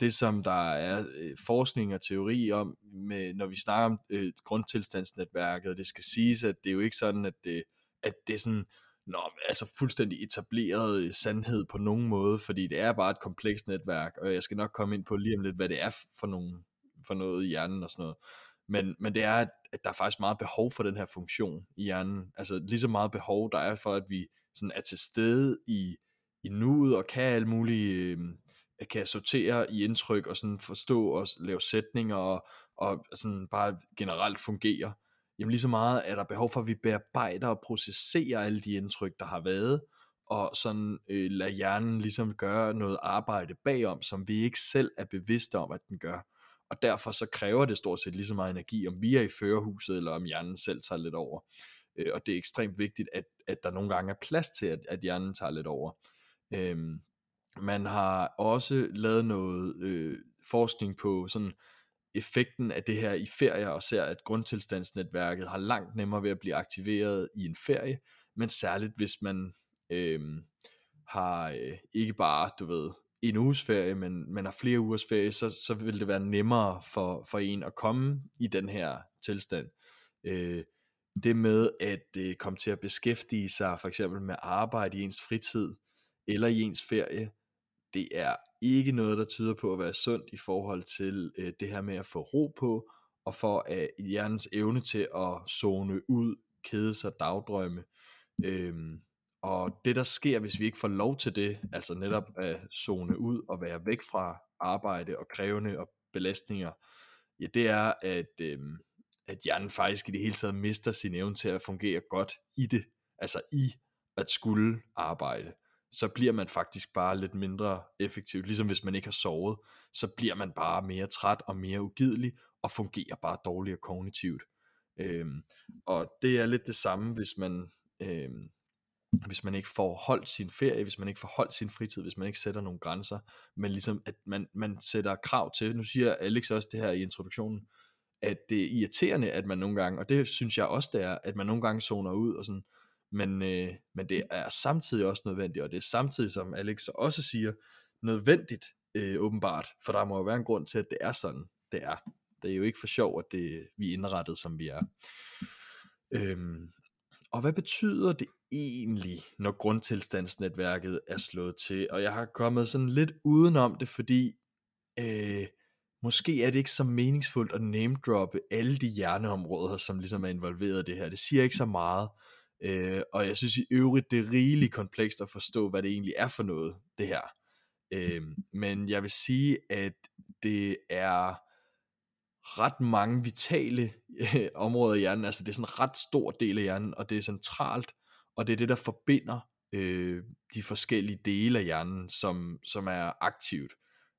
S3: det, som der er øh, forskning og teori om, med, når vi snakker om øh, grundtilstandsnetværket, det skal siges, at det er jo ikke sådan, at det, at det er sådan, nå, altså fuldstændig etableret øh, sandhed på nogen måde, fordi det er bare et komplekst netværk, og jeg skal nok komme ind på lige om lidt, hvad det er for, nogen, for noget i hjernen og sådan noget. Men, men det er, at, at der er faktisk meget behov for den her funktion i hjernen. Altså lige så meget behov, der er for, at vi sådan er til stede i, i nuet og kan alle mulige, øh, kan sortere i indtryk og sådan forstå og lave sætninger og, og sådan bare generelt fungere. Jamen lige så meget er der behov for, at vi bearbejder og processerer alle de indtryk, der har været, og sådan øh, lade hjernen ligesom gøre noget arbejde bagom, som vi ikke selv er bevidste om, at den gør og derfor så kræver det stort set lige så meget energi, om vi er i førerhuset, eller om hjernen selv tager lidt over. Øh, og det er ekstremt vigtigt, at, at der nogle gange er plads til, at, at hjernen tager lidt over. Øhm, man har også lavet noget øh, forskning på sådan effekten af det her i ferier, og ser, at grundtilstandsnetværket har langt nemmere ved at blive aktiveret i en ferie, men særligt hvis man øh, har øh, ikke bare, du ved, en uges ferie, men, men har flere ugers ferie, så, så vil det være nemmere for, for en at komme i den her tilstand. Øh, det med at øh, komme til at beskæftige sig for eksempel med arbejde i ens fritid, eller i ens ferie, det er ikke noget, der tyder på at være sundt i forhold til øh, det her med at få ro på, og for at hjernens evne til at zone ud, kede sig, dagdrømme. Øhm, og det der sker, hvis vi ikke får lov til det, altså netop at zone ud og være væk fra arbejde og krævende og belastninger, ja, det er, at, øh, at hjernen faktisk i det hele taget mister sin evne til at fungere godt i det, altså i at skulle arbejde så bliver man faktisk bare lidt mindre effektiv. Ligesom hvis man ikke har sovet, så bliver man bare mere træt og mere ugidelig, og fungerer bare dårligere kognitivt. Øhm, og det er lidt det samme, hvis man, øhm, hvis man ikke får holdt sin ferie, hvis man ikke får holdt sin fritid, hvis man ikke sætter nogle grænser, men ligesom at man, man sætter krav til, nu siger Alex også det her i introduktionen, at det er irriterende, at man nogle gange, og det synes jeg også det er, at man nogle gange zoner ud og sådan, men, øh, men det er samtidig også nødvendigt, og det er samtidig, som Alex også siger, nødvendigt øh, åbenbart, for der må jo være en grund til, at det er sådan, det er. Det er jo ikke for sjov, at det, vi er indrettet, som vi er. Øhm, og hvad betyder det egentlig, når grundtilstandsnetværket er slået til? Og jeg har kommet sådan lidt udenom det, fordi øh, måske er det ikke så meningsfuldt at name droppe alle de hjerneområder, som ligesom er involveret i det her. Det siger ikke så meget. Øh, og jeg synes i øvrigt, det er rigeligt komplekst at forstå, hvad det egentlig er for noget, det her. Øh, men jeg vil sige, at det er ret mange vitale øh, områder i hjernen, altså det er sådan en ret stor del af hjernen, og det er centralt, og det er det, der forbinder øh, de forskellige dele af hjernen, som, som er aktivt,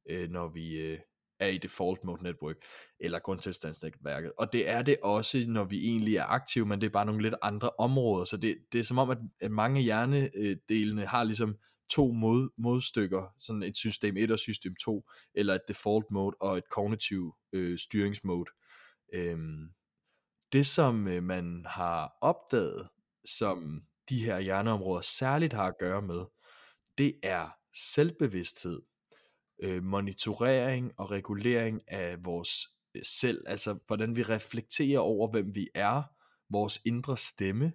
S3: øh, når vi, øh, er i default mode network, eller grundtilstandsnetværket. Og det er det også, når vi egentlig er aktive, men det er bare nogle lidt andre områder. Så det, det er som om, at, at mange hjernedelene har ligesom to mod, modstykker, sådan et system 1 og system 2, eller et default mode og et kognitiv øh, styringsmode. Øhm, det som øh, man har opdaget, som de her hjerneområder særligt har at gøre med, det er selvbevidsthed øh, monitorering og regulering af vores øh, selv, altså hvordan vi reflekterer over, hvem vi er, vores indre stemme,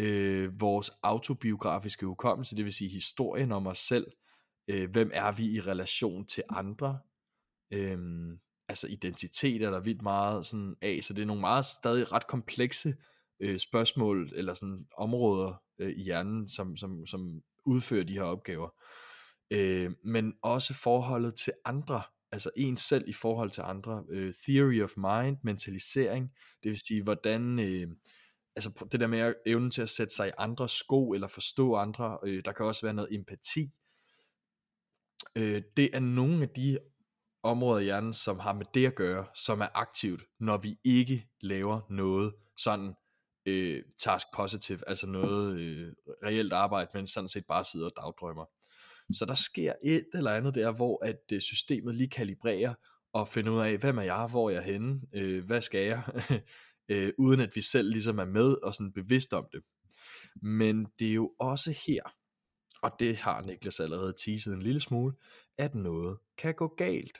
S3: øh, vores autobiografiske hukommelse, det vil sige historien om os selv, øh, hvem er vi i relation til andre, øh, altså identitet er der vildt meget sådan af, så det er nogle meget stadig ret komplekse øh, spørgsmål, eller sådan områder øh, i hjernen, som, som, som udfører de her opgaver. Øh, men også forholdet til andre, altså en selv i forhold til andre, øh, theory of mind, mentalisering, det vil sige, hvordan, øh, altså det der med evnen til at sætte sig i andres sko, eller forstå andre, øh, der kan også være noget empati, øh, det er nogle af de områder i hjernen, som har med det at gøre, som er aktivt, når vi ikke laver noget sådan øh, task positive, altså noget øh, reelt arbejde, men sådan set bare sidder og dagdrømmer. Så der sker et eller andet der, hvor at øh, systemet lige kalibrerer og finder ud af, hvem er jeg, hvor er jeg henne, øh, hvad skal jeg, øh, uden at vi selv ligesom er med og sådan bevidst om det. Men det er jo også her, og det har Niklas allerede teaset en lille smule, at noget kan gå galt.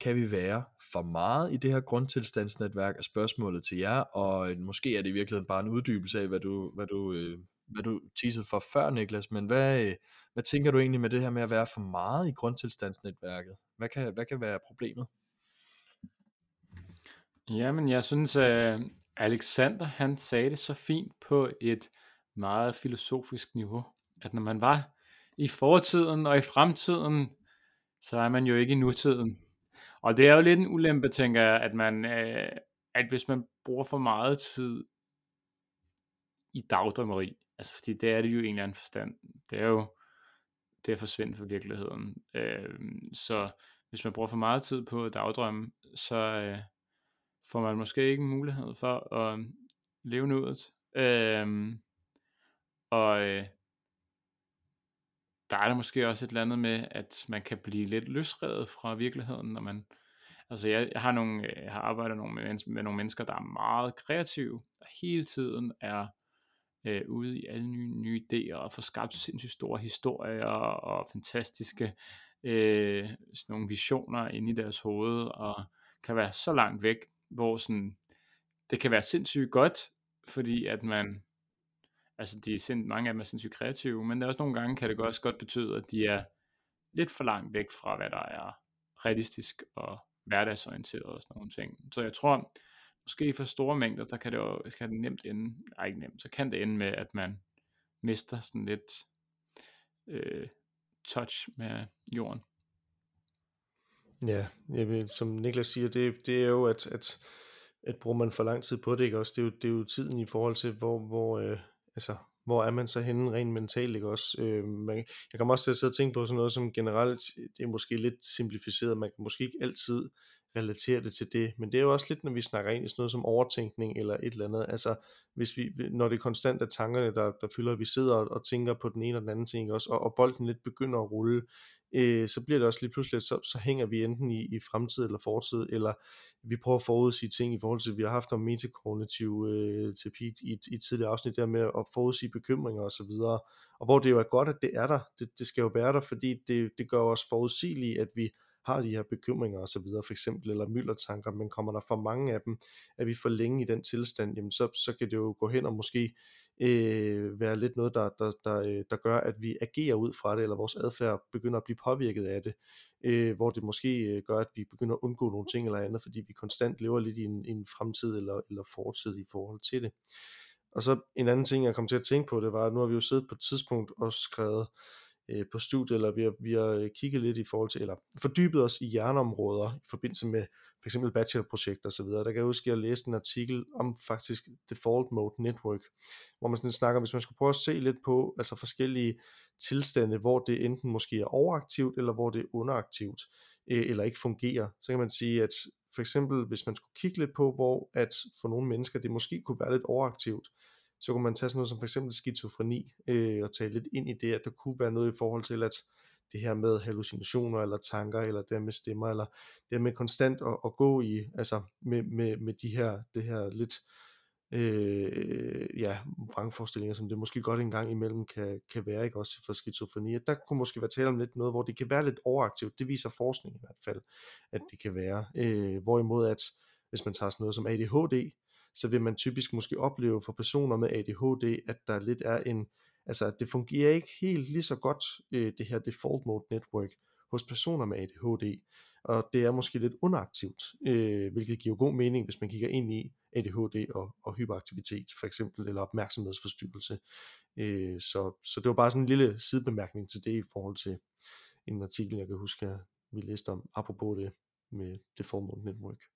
S3: Kan vi være for meget i det her grundtilstandsnetværk af spørgsmålet til jer, og øh, måske er det i virkeligheden bare en uddybelse af, hvad du, hvad du øh, hvad du teasede for før, Niklas, men hvad, øh, hvad tænker du egentlig med det her med at være for meget i grundtilstandsnetværket? Hvad kan, hvad kan være problemet?
S2: Jamen, jeg synes, at Alexander han sagde det så fint på et meget filosofisk niveau, at når man var i fortiden og i fremtiden, så er man jo ikke i nutiden. Og det er jo lidt en ulempe, tænker jeg, at man, øh, at hvis man bruger for meget tid i dagdrømmeri, Altså, fordi det er det jo en eller anden forstand. Det er jo det er forsvindt fra virkeligheden. Øh, så hvis man bruger for meget tid på at dagdrømme, så øh, får man måske ikke mulighed for at øhm, leve nuet. Øhm, og, øh, der er der måske også et eller andet med, at man kan blive lidt løsredet fra virkeligheden, når man, altså jeg, jeg har, nogle, øh, jeg har arbejdet nogle med, med nogle mennesker, der er meget kreative, der hele tiden er øh, ude i alle nye, nye idéer, og får skabt sindssygt store historier, og fantastiske øh, sådan nogle visioner inde i deres hoved, og kan være så langt væk, hvor sådan, det kan være sindssygt godt, fordi at man, altså de er sind, mange af dem er sindssygt kreative, men der er også nogle gange, kan det også godt betyde, at de er lidt for langt væk fra, hvad der er realistisk og hverdagsorienteret og sådan nogle ting. Så jeg tror, måske for store mængder, så kan det, jo, kan det nemt ende, nej ikke nemt, så kan det ende med, at man mister sådan lidt øh, touch med jorden.
S1: Ja, jeg vil, som Niklas siger, det, det er jo, at, at, at bruger man for lang tid på det, ikke også? Det er jo, det er jo tiden i forhold til, hvor, hvor, øh, altså, hvor er man så henne rent mentalt, ikke også? Øh, man, jeg kommer også til at sidde og tænke på sådan noget som generelt, det er måske lidt simplificeret, man kan måske ikke altid relatere det til det, men det er jo også lidt, når vi snakker ind i sådan noget som overtænkning eller et eller andet, altså hvis vi, når det er konstant er tankerne, der, der fylder, vi sidder og, og tænker på den ene og den anden ting også, og, og bolden lidt begynder at rulle, øh, så bliver det også lige pludselig, så, så hænger vi enten i, i fremtid eller fortid, eller vi prøver at forudsige ting i forhold til, vi har haft om metakognitiv øh, terapi i, i et tidligere afsnit der med at forudsige bekymringer osv., og, så videre, og hvor det jo er godt, at det er der, det, det skal jo være der, fordi det, det gør os forudsigelige, at vi har de her bekymringer og så videre, for eksempel, eller myldertanker, men kommer der for mange af dem, at vi for længe i den tilstand, jamen så, så kan det jo gå hen og måske øh, være lidt noget, der, der, der, øh, der gør, at vi agerer ud fra det, eller vores adfærd begynder at blive påvirket af det, øh, hvor det måske øh, gør, at vi begynder at undgå nogle ting eller andet, fordi vi konstant lever lidt i en, en fremtid eller, eller fortid i forhold til det. Og så en anden ting, jeg kom til at tænke på, det var, at nu har vi jo siddet på et tidspunkt og skrevet øh, på studiet, eller vi har, vi har øh, kigget lidt i forhold til, eller fordybet os i hjerneområder i forbindelse med for eksempel bachelorprojekter osv. Der kan jeg huske, at jeg læste en artikel om faktisk Default Mode Network, hvor man sådan snakker, hvis man skulle prøve at se lidt på altså forskellige tilstande, hvor det enten måske er overaktivt, eller hvor det er underaktivt, øh, eller ikke fungerer, så kan man sige, at for eksempel, hvis man skulle kigge lidt på, hvor at for nogle mennesker det måske kunne være lidt overaktivt, så kunne man tage sådan noget som for eksempel skizofreni, øh, og tage lidt ind i det, at der kunne være noget i forhold til, at det her med hallucinationer, eller tanker, eller det med stemmer, eller det med konstant at, at gå i, altså med, med, med de her, det her lidt, øh, ja, vrangforestillinger, som det måske godt en gang imellem kan, kan være, ikke også for skizofreni. Der kunne måske være tale om lidt noget, hvor det kan være lidt overaktivt, det viser forskning i hvert fald, at det kan være. Øh, hvorimod at, hvis man tager sådan noget som ADHD, så vil man typisk måske opleve for personer med ADHD, at der lidt er en, altså det fungerer ikke helt lige så godt, øh, det her default mode network, hos personer med ADHD, og det er måske lidt underaktivt, øh, hvilket giver god mening, hvis man kigger ind i ADHD og, og hyperaktivitet for eksempel, eller opmærksomhedsforstyrrelse. Øh, så, så det var bare sådan en lille sidebemærkning til det i forhold til en artikel, jeg kan huske, vi læste om, apropos det med Default Mode Network.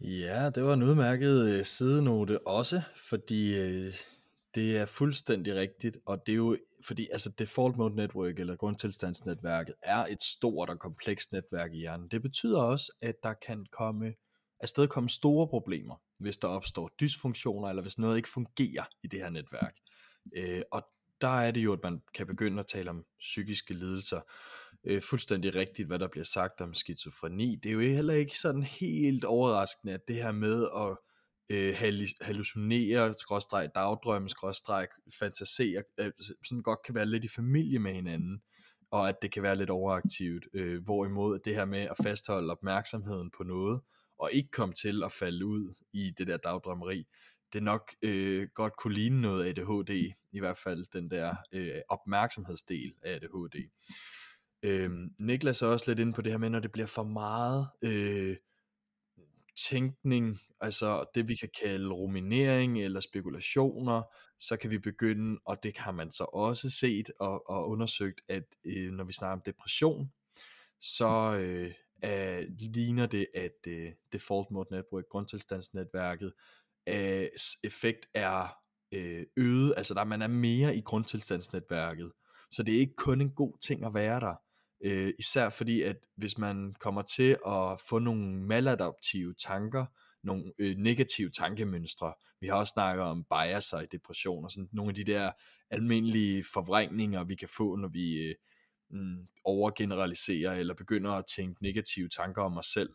S3: Ja, det var en udmærket øh, sidenote også, fordi øh, det er fuldstændig rigtigt, og det er jo, fordi altså Default Mode Network, eller grundtilstandsnetværket, er et stort og komplekst netværk i hjernen. Det betyder også, at der kan komme afsted komme store problemer, hvis der opstår dysfunktioner, eller hvis noget ikke fungerer i det her netværk. Øh, og der er det jo, at man kan begynde at tale om psykiske lidelser, øh, fuldstændig rigtigt, hvad der bliver sagt om skizofreni. Det er jo heller ikke sådan helt overraskende, at det her med at øh, hallucinere, skråstreg, dagdrømme, skråstreg, fantasere, øh, sådan godt kan være lidt i familie med hinanden, og at det kan være lidt overaktivt, øh, hvorimod det her med at fastholde opmærksomheden på noget, og ikke komme til at falde ud i det der dagdrømmeri, det nok øh, godt kunne ligne noget ADHD, i hvert fald den der øh, opmærksomhedsdel af ADHD. Øhm, Niklas er også lidt inde på det her med, når det bliver for meget øh, tænkning, altså det vi kan kalde ruminering eller spekulationer, så kan vi begynde, og det har man så også set og, og undersøgt, at øh, når vi snakker om depression, så øh, er, ligner det, at øh, Default Mode Network, grundtilstandsnetværket, øh, effekt er øh, øget, altså der man er mere i grundtilstandsnetværket, så det er ikke kun en god ting at være der, Øh, især fordi, at hvis man kommer til at få nogle maladaptive tanker, nogle øh, negative tankemønstre. Vi har også snakket om biaser i depression og sådan nogle af de der almindelige forvrængninger, vi kan få, når vi øh, mm, overgeneraliserer eller begynder at tænke negative tanker om os selv.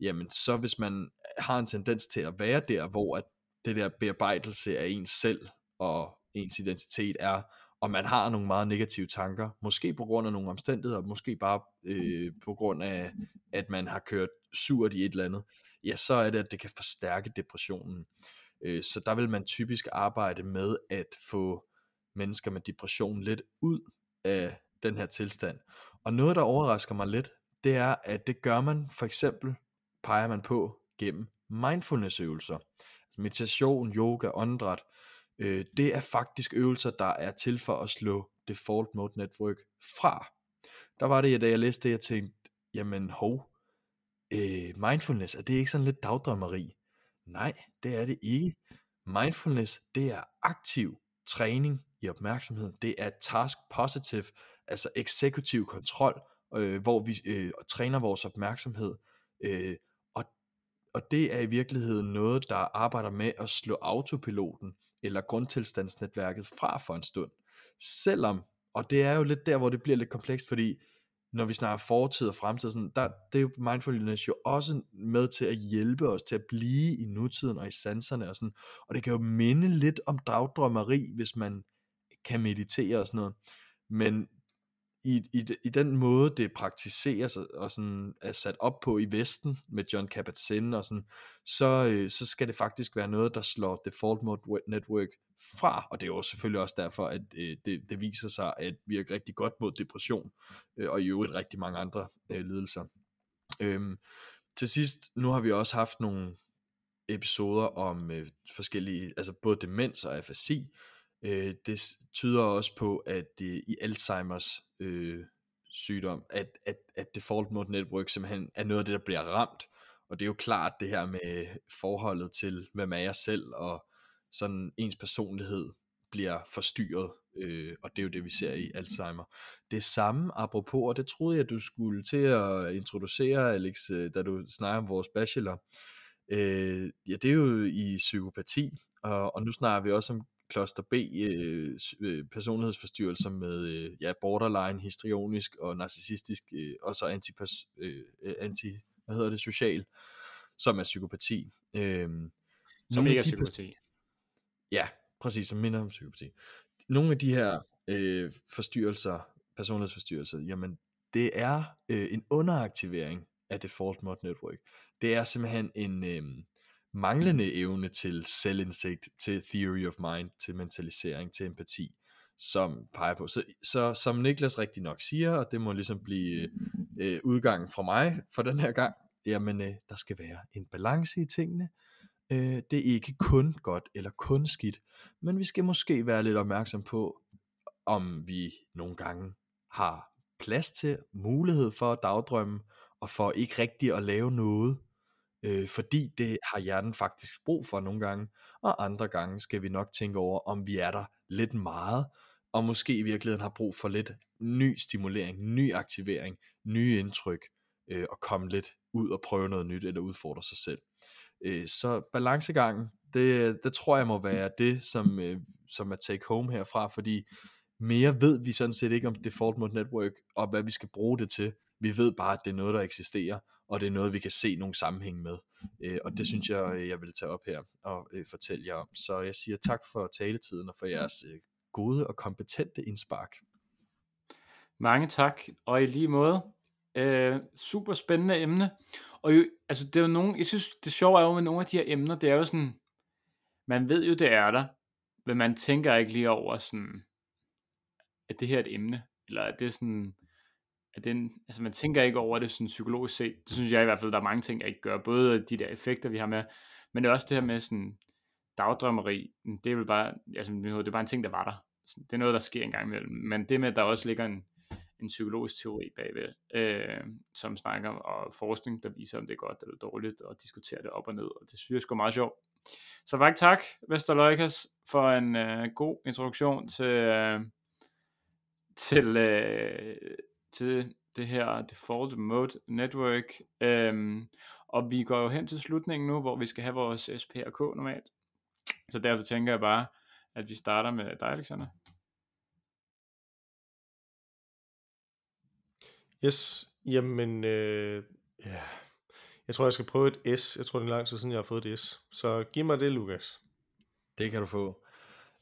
S3: Jamen så hvis man har en tendens til at være der, hvor at det der bearbejdelse af ens selv og ens identitet er, og man har nogle meget negative tanker, måske på grund af nogle omstændigheder, måske bare øh, på grund af, at man har kørt surt i et eller andet, ja, så er det, at det kan forstærke depressionen. Øh, så der vil man typisk arbejde med at få mennesker med depression lidt ud af den her tilstand. Og noget, der overrasker mig lidt, det er, at det gør man for eksempel, peger man på gennem mindfulness-øvelser. Altså meditation, yoga, åndedræt. Øh, det er faktisk øvelser, der er til for at slå default mode network fra. Der var det, da jeg læste det, jeg tænkte, jamen hov, øh, mindfulness, er det ikke sådan lidt dagdrømmeri? Nej, det er det ikke. Mindfulness, det er aktiv træning i opmærksomhed. Det er task positive, altså eksekutiv kontrol, øh, hvor vi øh, træner vores opmærksomhed. Øh, og, og det er i virkeligheden noget, der arbejder med at slå autopiloten eller grundtilstandsnetværket fra for en stund. Selvom, og det er jo lidt der, hvor det bliver lidt komplekst, fordi når vi snakker fortid og fremtid, sådan, der, det er jo mindfulness jo også med til at hjælpe os til at blive i nutiden og i sanserne og sådan, og det kan jo minde lidt om dagdrømmeri, hvis man kan meditere og sådan noget, men i, i, i den måde, det praktiseres og, sådan er sat op på i Vesten med John Kabat-Zinn og sådan, så, øh, så skal det faktisk være noget, der slår default mode network fra, og det er jo selvfølgelig også derfor, at øh, det, det viser sig at virke rigtig godt mod depression, øh, og i øvrigt rigtig mange andre øh, lidelser. Øhm, til sidst, nu har vi også haft nogle episoder om øh, forskellige, altså både demens og afasi, øh, det tyder også på, at øh, i Alzheimers øh, sygdom, at, at, at default mode network simpelthen er noget af det, der bliver ramt, og det er jo klart det her med forholdet til, hvem er jeg selv, og sådan ens personlighed bliver forstyrret, øh, og det er jo det, vi ser i Alzheimer. Det samme apropos, og det troede jeg, du skulle til at introducere, Alex, øh, da du snakker om vores bachelor. Øh, ja, det er jo i psykopati, og, og nu snakker vi også om kloster B øh, øh, personlighedsforstyrrelser med øh, ja, borderline, histrionisk og narcissistisk, øh, og så anti, øh, anti hvad hedder det, social, som er psykopati. Øh,
S2: som ikke er psykopati.
S3: Ja, præcis, som minder om psykopati. Nogle af de her øh, forstyrrelser, personlighedsforstyrrelser, jamen det er øh, en underaktivering af default mode network. Det er simpelthen en øh, manglende evne til selvindsigt, til theory of mind, til mentalisering, til empati, som peger på. Så, så som Niklas rigtig nok siger, og det må ligesom blive øh, udgangen fra mig for den her gang, jamen øh, der skal være en balance i tingene, Øh, det er ikke kun godt eller kun skidt, men vi skal måske være lidt opmærksom på, om vi nogle gange har plads til, mulighed for at dagdrømme, og for ikke rigtig at lave noget, øh, fordi det har hjernen faktisk brug for nogle gange, og andre gange skal vi nok tænke over, om vi er der lidt meget, og måske i virkeligheden har brug for lidt ny stimulering, ny aktivering, nye indtryk, øh, og komme lidt ud og prøve noget nyt, eller udfordre sig selv. Øh, så balancegangen, det, det tror jeg må være det, som, øh, som er take home herfra, fordi mere ved vi sådan set ikke om default mode network, og hvad vi skal bruge det til. Vi ved bare, at det er noget, der eksisterer, og det er noget, vi kan se nogle sammenhæng med. Øh, og det synes jeg, jeg vil tage op her og fortælle jer om. Så jeg siger tak for taletiden og for jeres gode og kompetente indspark.
S2: Mange tak, og i lige måde, øh, super spændende emne, og jo, altså det er jo nogle, jeg synes det sjove er jo med nogle af de her emner, det er jo sådan, man ved jo det er der, men man tænker ikke lige over sådan, at det her er et emne, eller at det er sådan, at den, altså man tænker ikke over det sådan psykologisk set, det synes jeg i hvert fald, der er mange ting, jeg ikke gør, både de der effekter, vi har med, men det er også det her med sådan, dagdrømmeri, det er vel bare, altså det er bare en ting, der var der, det er noget, der sker en gang imellem, men det med, at der også ligger en, en psykologisk teori bagved, øh, som snakker om og forskning, der viser, om det er godt eller dårligt, og diskuterer det op og ned, og det synes jeg sgu meget sjovt. Så faktisk tak, Vester Løjkas, for en øh, god introduktion til, øh, til, øh, til det her default mode network. Øhm, Og vi går jo hen til slutningen nu, hvor vi skal have vores SPRK normalt. Så derfor tænker jeg bare, at vi starter med dig, Alexander.
S1: Yes, jamen, øh, ja. Jeg tror, jeg skal prøve et S. Jeg tror, det er lang tid siden, jeg har fået et S. Så giv mig det, Lukas.
S3: Det kan du få.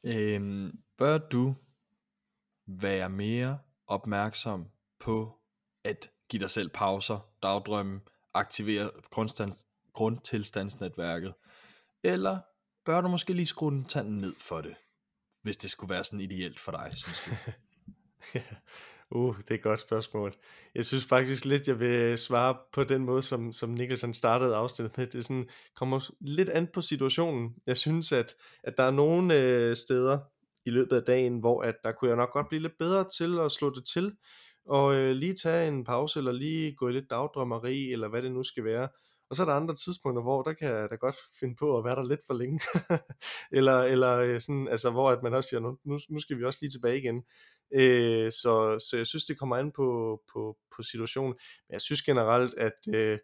S3: Øhm, bør du være mere opmærksom på at give dig selv pauser, dagdrømme, aktivere grundtilstandsnetværket, eller bør du måske lige skrue den tanden ned for det, hvis det skulle være sådan ideelt for dig, synes du?
S1: Uh, det er et godt spørgsmål. Jeg synes faktisk lidt, jeg vil svare på den måde, som, som Nicholson startede afsnittet med. Det sådan, kommer lidt an på situationen. Jeg synes, at, at der er nogle øh, steder i løbet af dagen, hvor at der kunne jeg nok godt blive lidt bedre til at slå det til, og øh, lige tage en pause, eller lige gå i lidt dagdrømmeri, eller hvad det nu skal være. Og så er der andre tidspunkter, hvor der kan jeg da godt finde på at være der lidt for længe. eller eller øh, sådan, altså, hvor at man også siger, nu, nu skal vi også lige tilbage igen. Øh, så, så jeg synes, det kommer an på, på, på situationen. Men jeg synes generelt, at øh,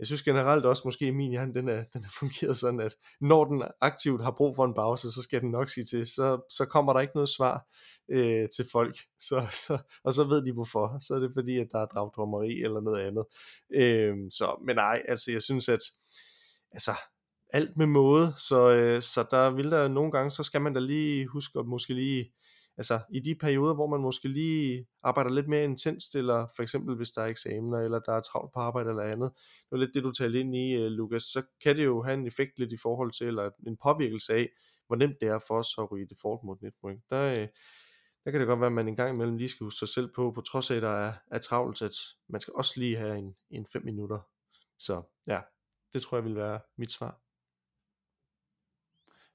S1: jeg synes generelt også måske, at min hjerne, den er, den er fungeret sådan, at når den aktivt har brug for en pause, så skal den nok sige til, så, så kommer der ikke noget svar øh, til folk, så, så, og så ved de hvorfor, så er det fordi, at der er dragdrummeri eller noget andet. Øh, så, men nej, altså jeg synes, at altså, alt med måde, så, øh, så der vil der nogle gange, så skal man da lige huske at måske lige altså i de perioder, hvor man måske lige arbejder lidt mere intenst, eller for eksempel hvis der er eksamener, eller der er travlt på arbejde eller andet, det var lidt det, du talte ind i, øh, Lukas, så kan det jo have en effekt lidt i forhold til, eller en påvirkelse af, hvor nemt det er for os at ryge default mod network. Der, øh, der kan det godt være, at man en gang imellem lige skal huske sig selv på, på trods af, at der er, er travlt, at man skal også lige have en, en fem minutter. Så ja, det tror jeg vil være mit svar.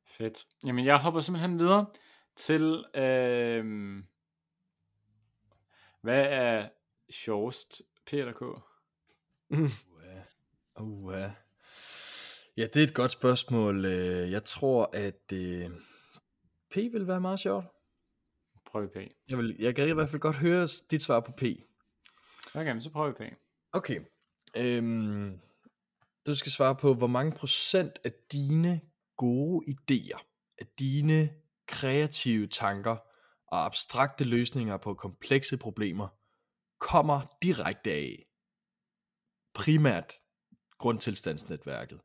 S2: Fedt. Jamen jeg hopper simpelthen videre til, øh, hvad er sjovest, Peter K?
S3: Uh, uh. Ja, det er et godt spørgsmål. Øh, jeg tror, at uh, P vil være meget sjovt.
S2: Prøv P.
S3: Jeg, vil, jeg kan i hvert fald godt høre dit svar på P.
S2: Okay, men så prøver vi P.
S3: Okay. Øhm, du skal svare på, hvor mange procent af dine gode idéer, af dine kreative tanker og abstrakte løsninger på komplekse problemer kommer direkte af primært grundtilstandsnetværket.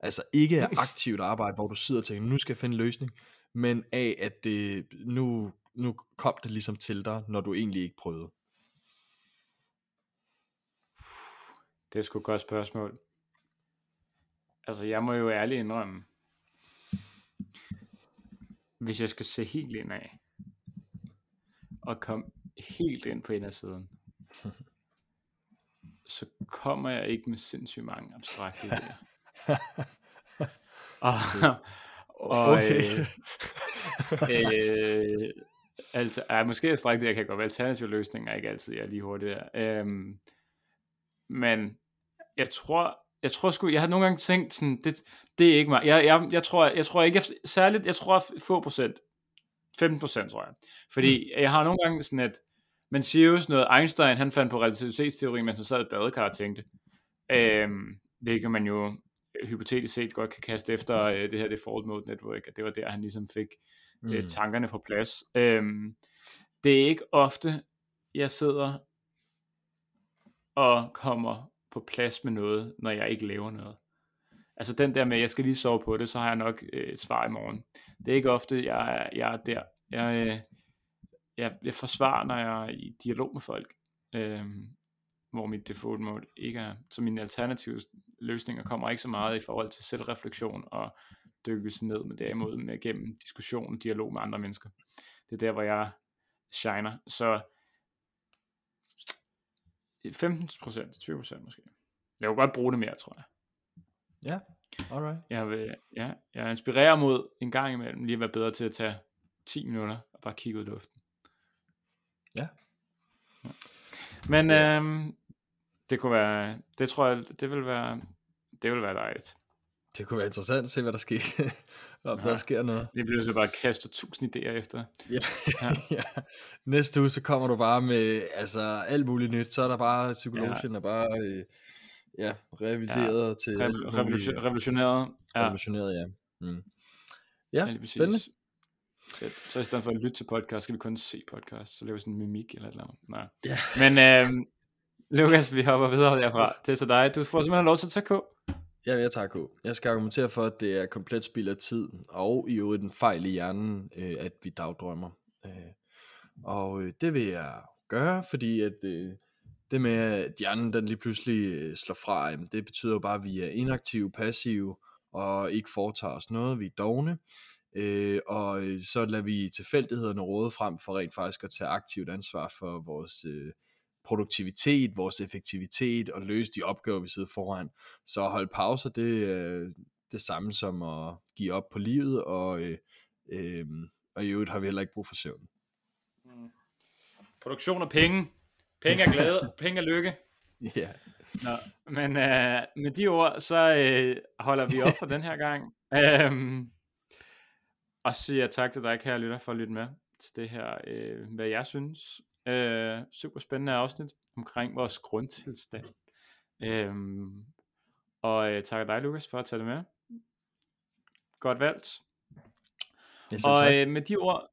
S3: Altså ikke af aktivt arbejde, hvor du sidder og tænker, nu skal jeg finde en løsning, men af at det, nu, nu kom det ligesom til dig, når du egentlig ikke prøvede.
S2: Det er sgu et godt spørgsmål. Altså jeg må jo ærligt indrømme, hvis jeg skal se helt ind af, og komme helt ind på indersiden, så kommer jeg ikke med sindssygt mange abstrakte idéer. og, og okay. øh, øh, altså, ja, måske abstrakte jeg kan godt være alternative løsninger, ikke altid jeg er lige hurtigt der. Øhm, men jeg tror, jeg tror sgu, jeg har nogle gange tænkt sådan, det, det er ikke mig. Jeg, jeg, jeg, tror, jeg tror ikke, jeg, særligt, jeg tror få procent, 15 procent tror jeg. Fordi mm. jeg har nogle gange sådan, at man siger jo sådan noget, Einstein han fandt på relativitetsteori, mens han sad i badekar og tænkte. Øhm, hvilket man jo hypotetisk set godt kan kaste efter øh, det her default mode network, at det var der, han ligesom fik øh, mm. øh, tankerne på plads. Øhm, det er ikke ofte, jeg sidder og kommer på plads med noget, når jeg ikke laver noget. Altså den der med, at jeg skal lige sove på det, så har jeg nok øh, et svar i morgen. Det er ikke ofte, jeg, jeg er der. Jeg, øh, jeg, jeg forsvarer, når jeg er i dialog med folk, øh, hvor mit default mode ikke er. Så mine alternative løsninger kommer ikke så meget i forhold til selvreflektion og dykkelse ned, men derimod med gennem diskussion og dialog med andre mennesker. Det er der, hvor jeg shiner. Så 15%, 20% måske. Jeg vil godt bruge det mere, tror jeg.
S3: Ja, alright.
S2: Jeg, vil, ja, jeg inspirerer mod en gang imellem lige at være bedre til at tage 10 minutter og bare kigge ud i luften.
S3: Ja.
S2: ja. Men ja. Øhm, det kunne være, det tror jeg, det vil være, det vil være dejligt.
S3: Det kunne være interessant at se, hvad der sker. Om ja. der sker noget.
S2: Det bliver så bare kaste tusind idéer efter.
S3: Ja. ja. ja. Næste uge, så kommer du bare med altså, alt muligt nyt. Så er der bare psykologien, ja. og bare øh, ja, revideret ja, til...
S2: Revolution, revolutioneret. Ja.
S3: Revolutioneret, ja. Mm.
S2: Ja,
S3: Ja, spændende.
S2: Fedt. Så i stedet for at lytte til podcast, skal vi kun se podcast. Så laver vi sådan en mimik eller et eller andet. Nej.
S3: Ja.
S2: Men øhm, Lukas, vi hopper videre derfra. Det er så dig. Du får simpelthen lov til at tage K.
S3: Ja, jeg tager K. Jeg skal argumentere for, at det er komplet spild af tid, og i øvrigt en fejl i hjernen, øh, at vi dagdrømmer. Øh, og øh, det vil jeg gøre, fordi at øh, det med, at hjernen den lige pludselig øh, slår fra, jamen, det betyder jo bare, at vi er inaktive, passive, og ikke foretager os noget, vi er dogne. Øh, og øh, så lader vi tilfældighederne råde frem for rent faktisk at tage aktivt ansvar for vores øh, produktivitet, vores effektivitet og løse de opgaver, vi sidder foran. Så at holde pauser, det er det samme som at give op på livet, og, øh, øh, og i øvrigt har vi heller ikke brug for søvn. Mm.
S2: Produktion og penge. Penge er glæde. penge er lykke.
S3: Ja,
S2: Nå, men øh, med de ord, så øh, holder vi op for den her gang. Øhm, og siger tak til dig, kære lytter, for at lytte med til det her, øh, hvad jeg synes. Øh, super spændende afsnit omkring vores grundtilstand. Øhm, og øh, tak dig, Lukas, for at tage det med. Godt valgt. Og øh, med de ord,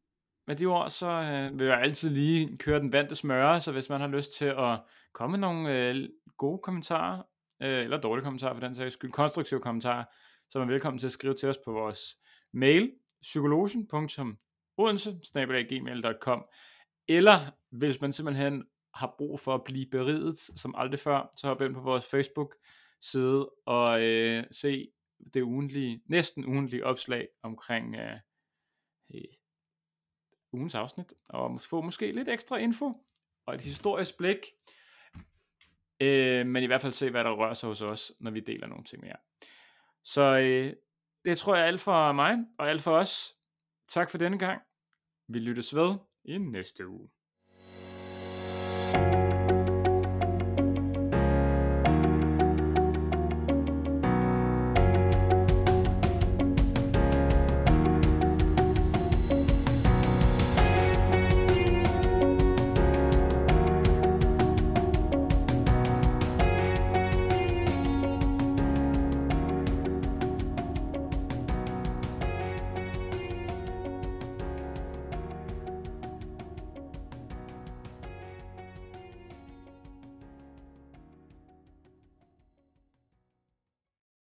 S2: med de ord, så øh, vil jeg altid lige køre den vante smøre, så hvis man har lyst til at komme med nogle øh, gode kommentarer, øh, eller dårlige kommentarer for den sags skyld, konstruktive kommentarer, så er man velkommen til at skrive til os på vores mail, psykologen.odense.gmail.com eller hvis man simpelthen har brug for at blive beriget som aldrig før, så hop ind på vores Facebook side og øh, se det ugentlige, næsten ugentlige opslag omkring øh, øh, ugens afsnit, og få måske lidt ekstra info, og et historisk blik, øh, men i hvert fald se, hvad der rører sig hos os, når vi deler nogle ting med jer. Så øh, det tror jeg er alt for mig, og alt for os. Tak for denne gang. Vi lyttes ved i næste uge.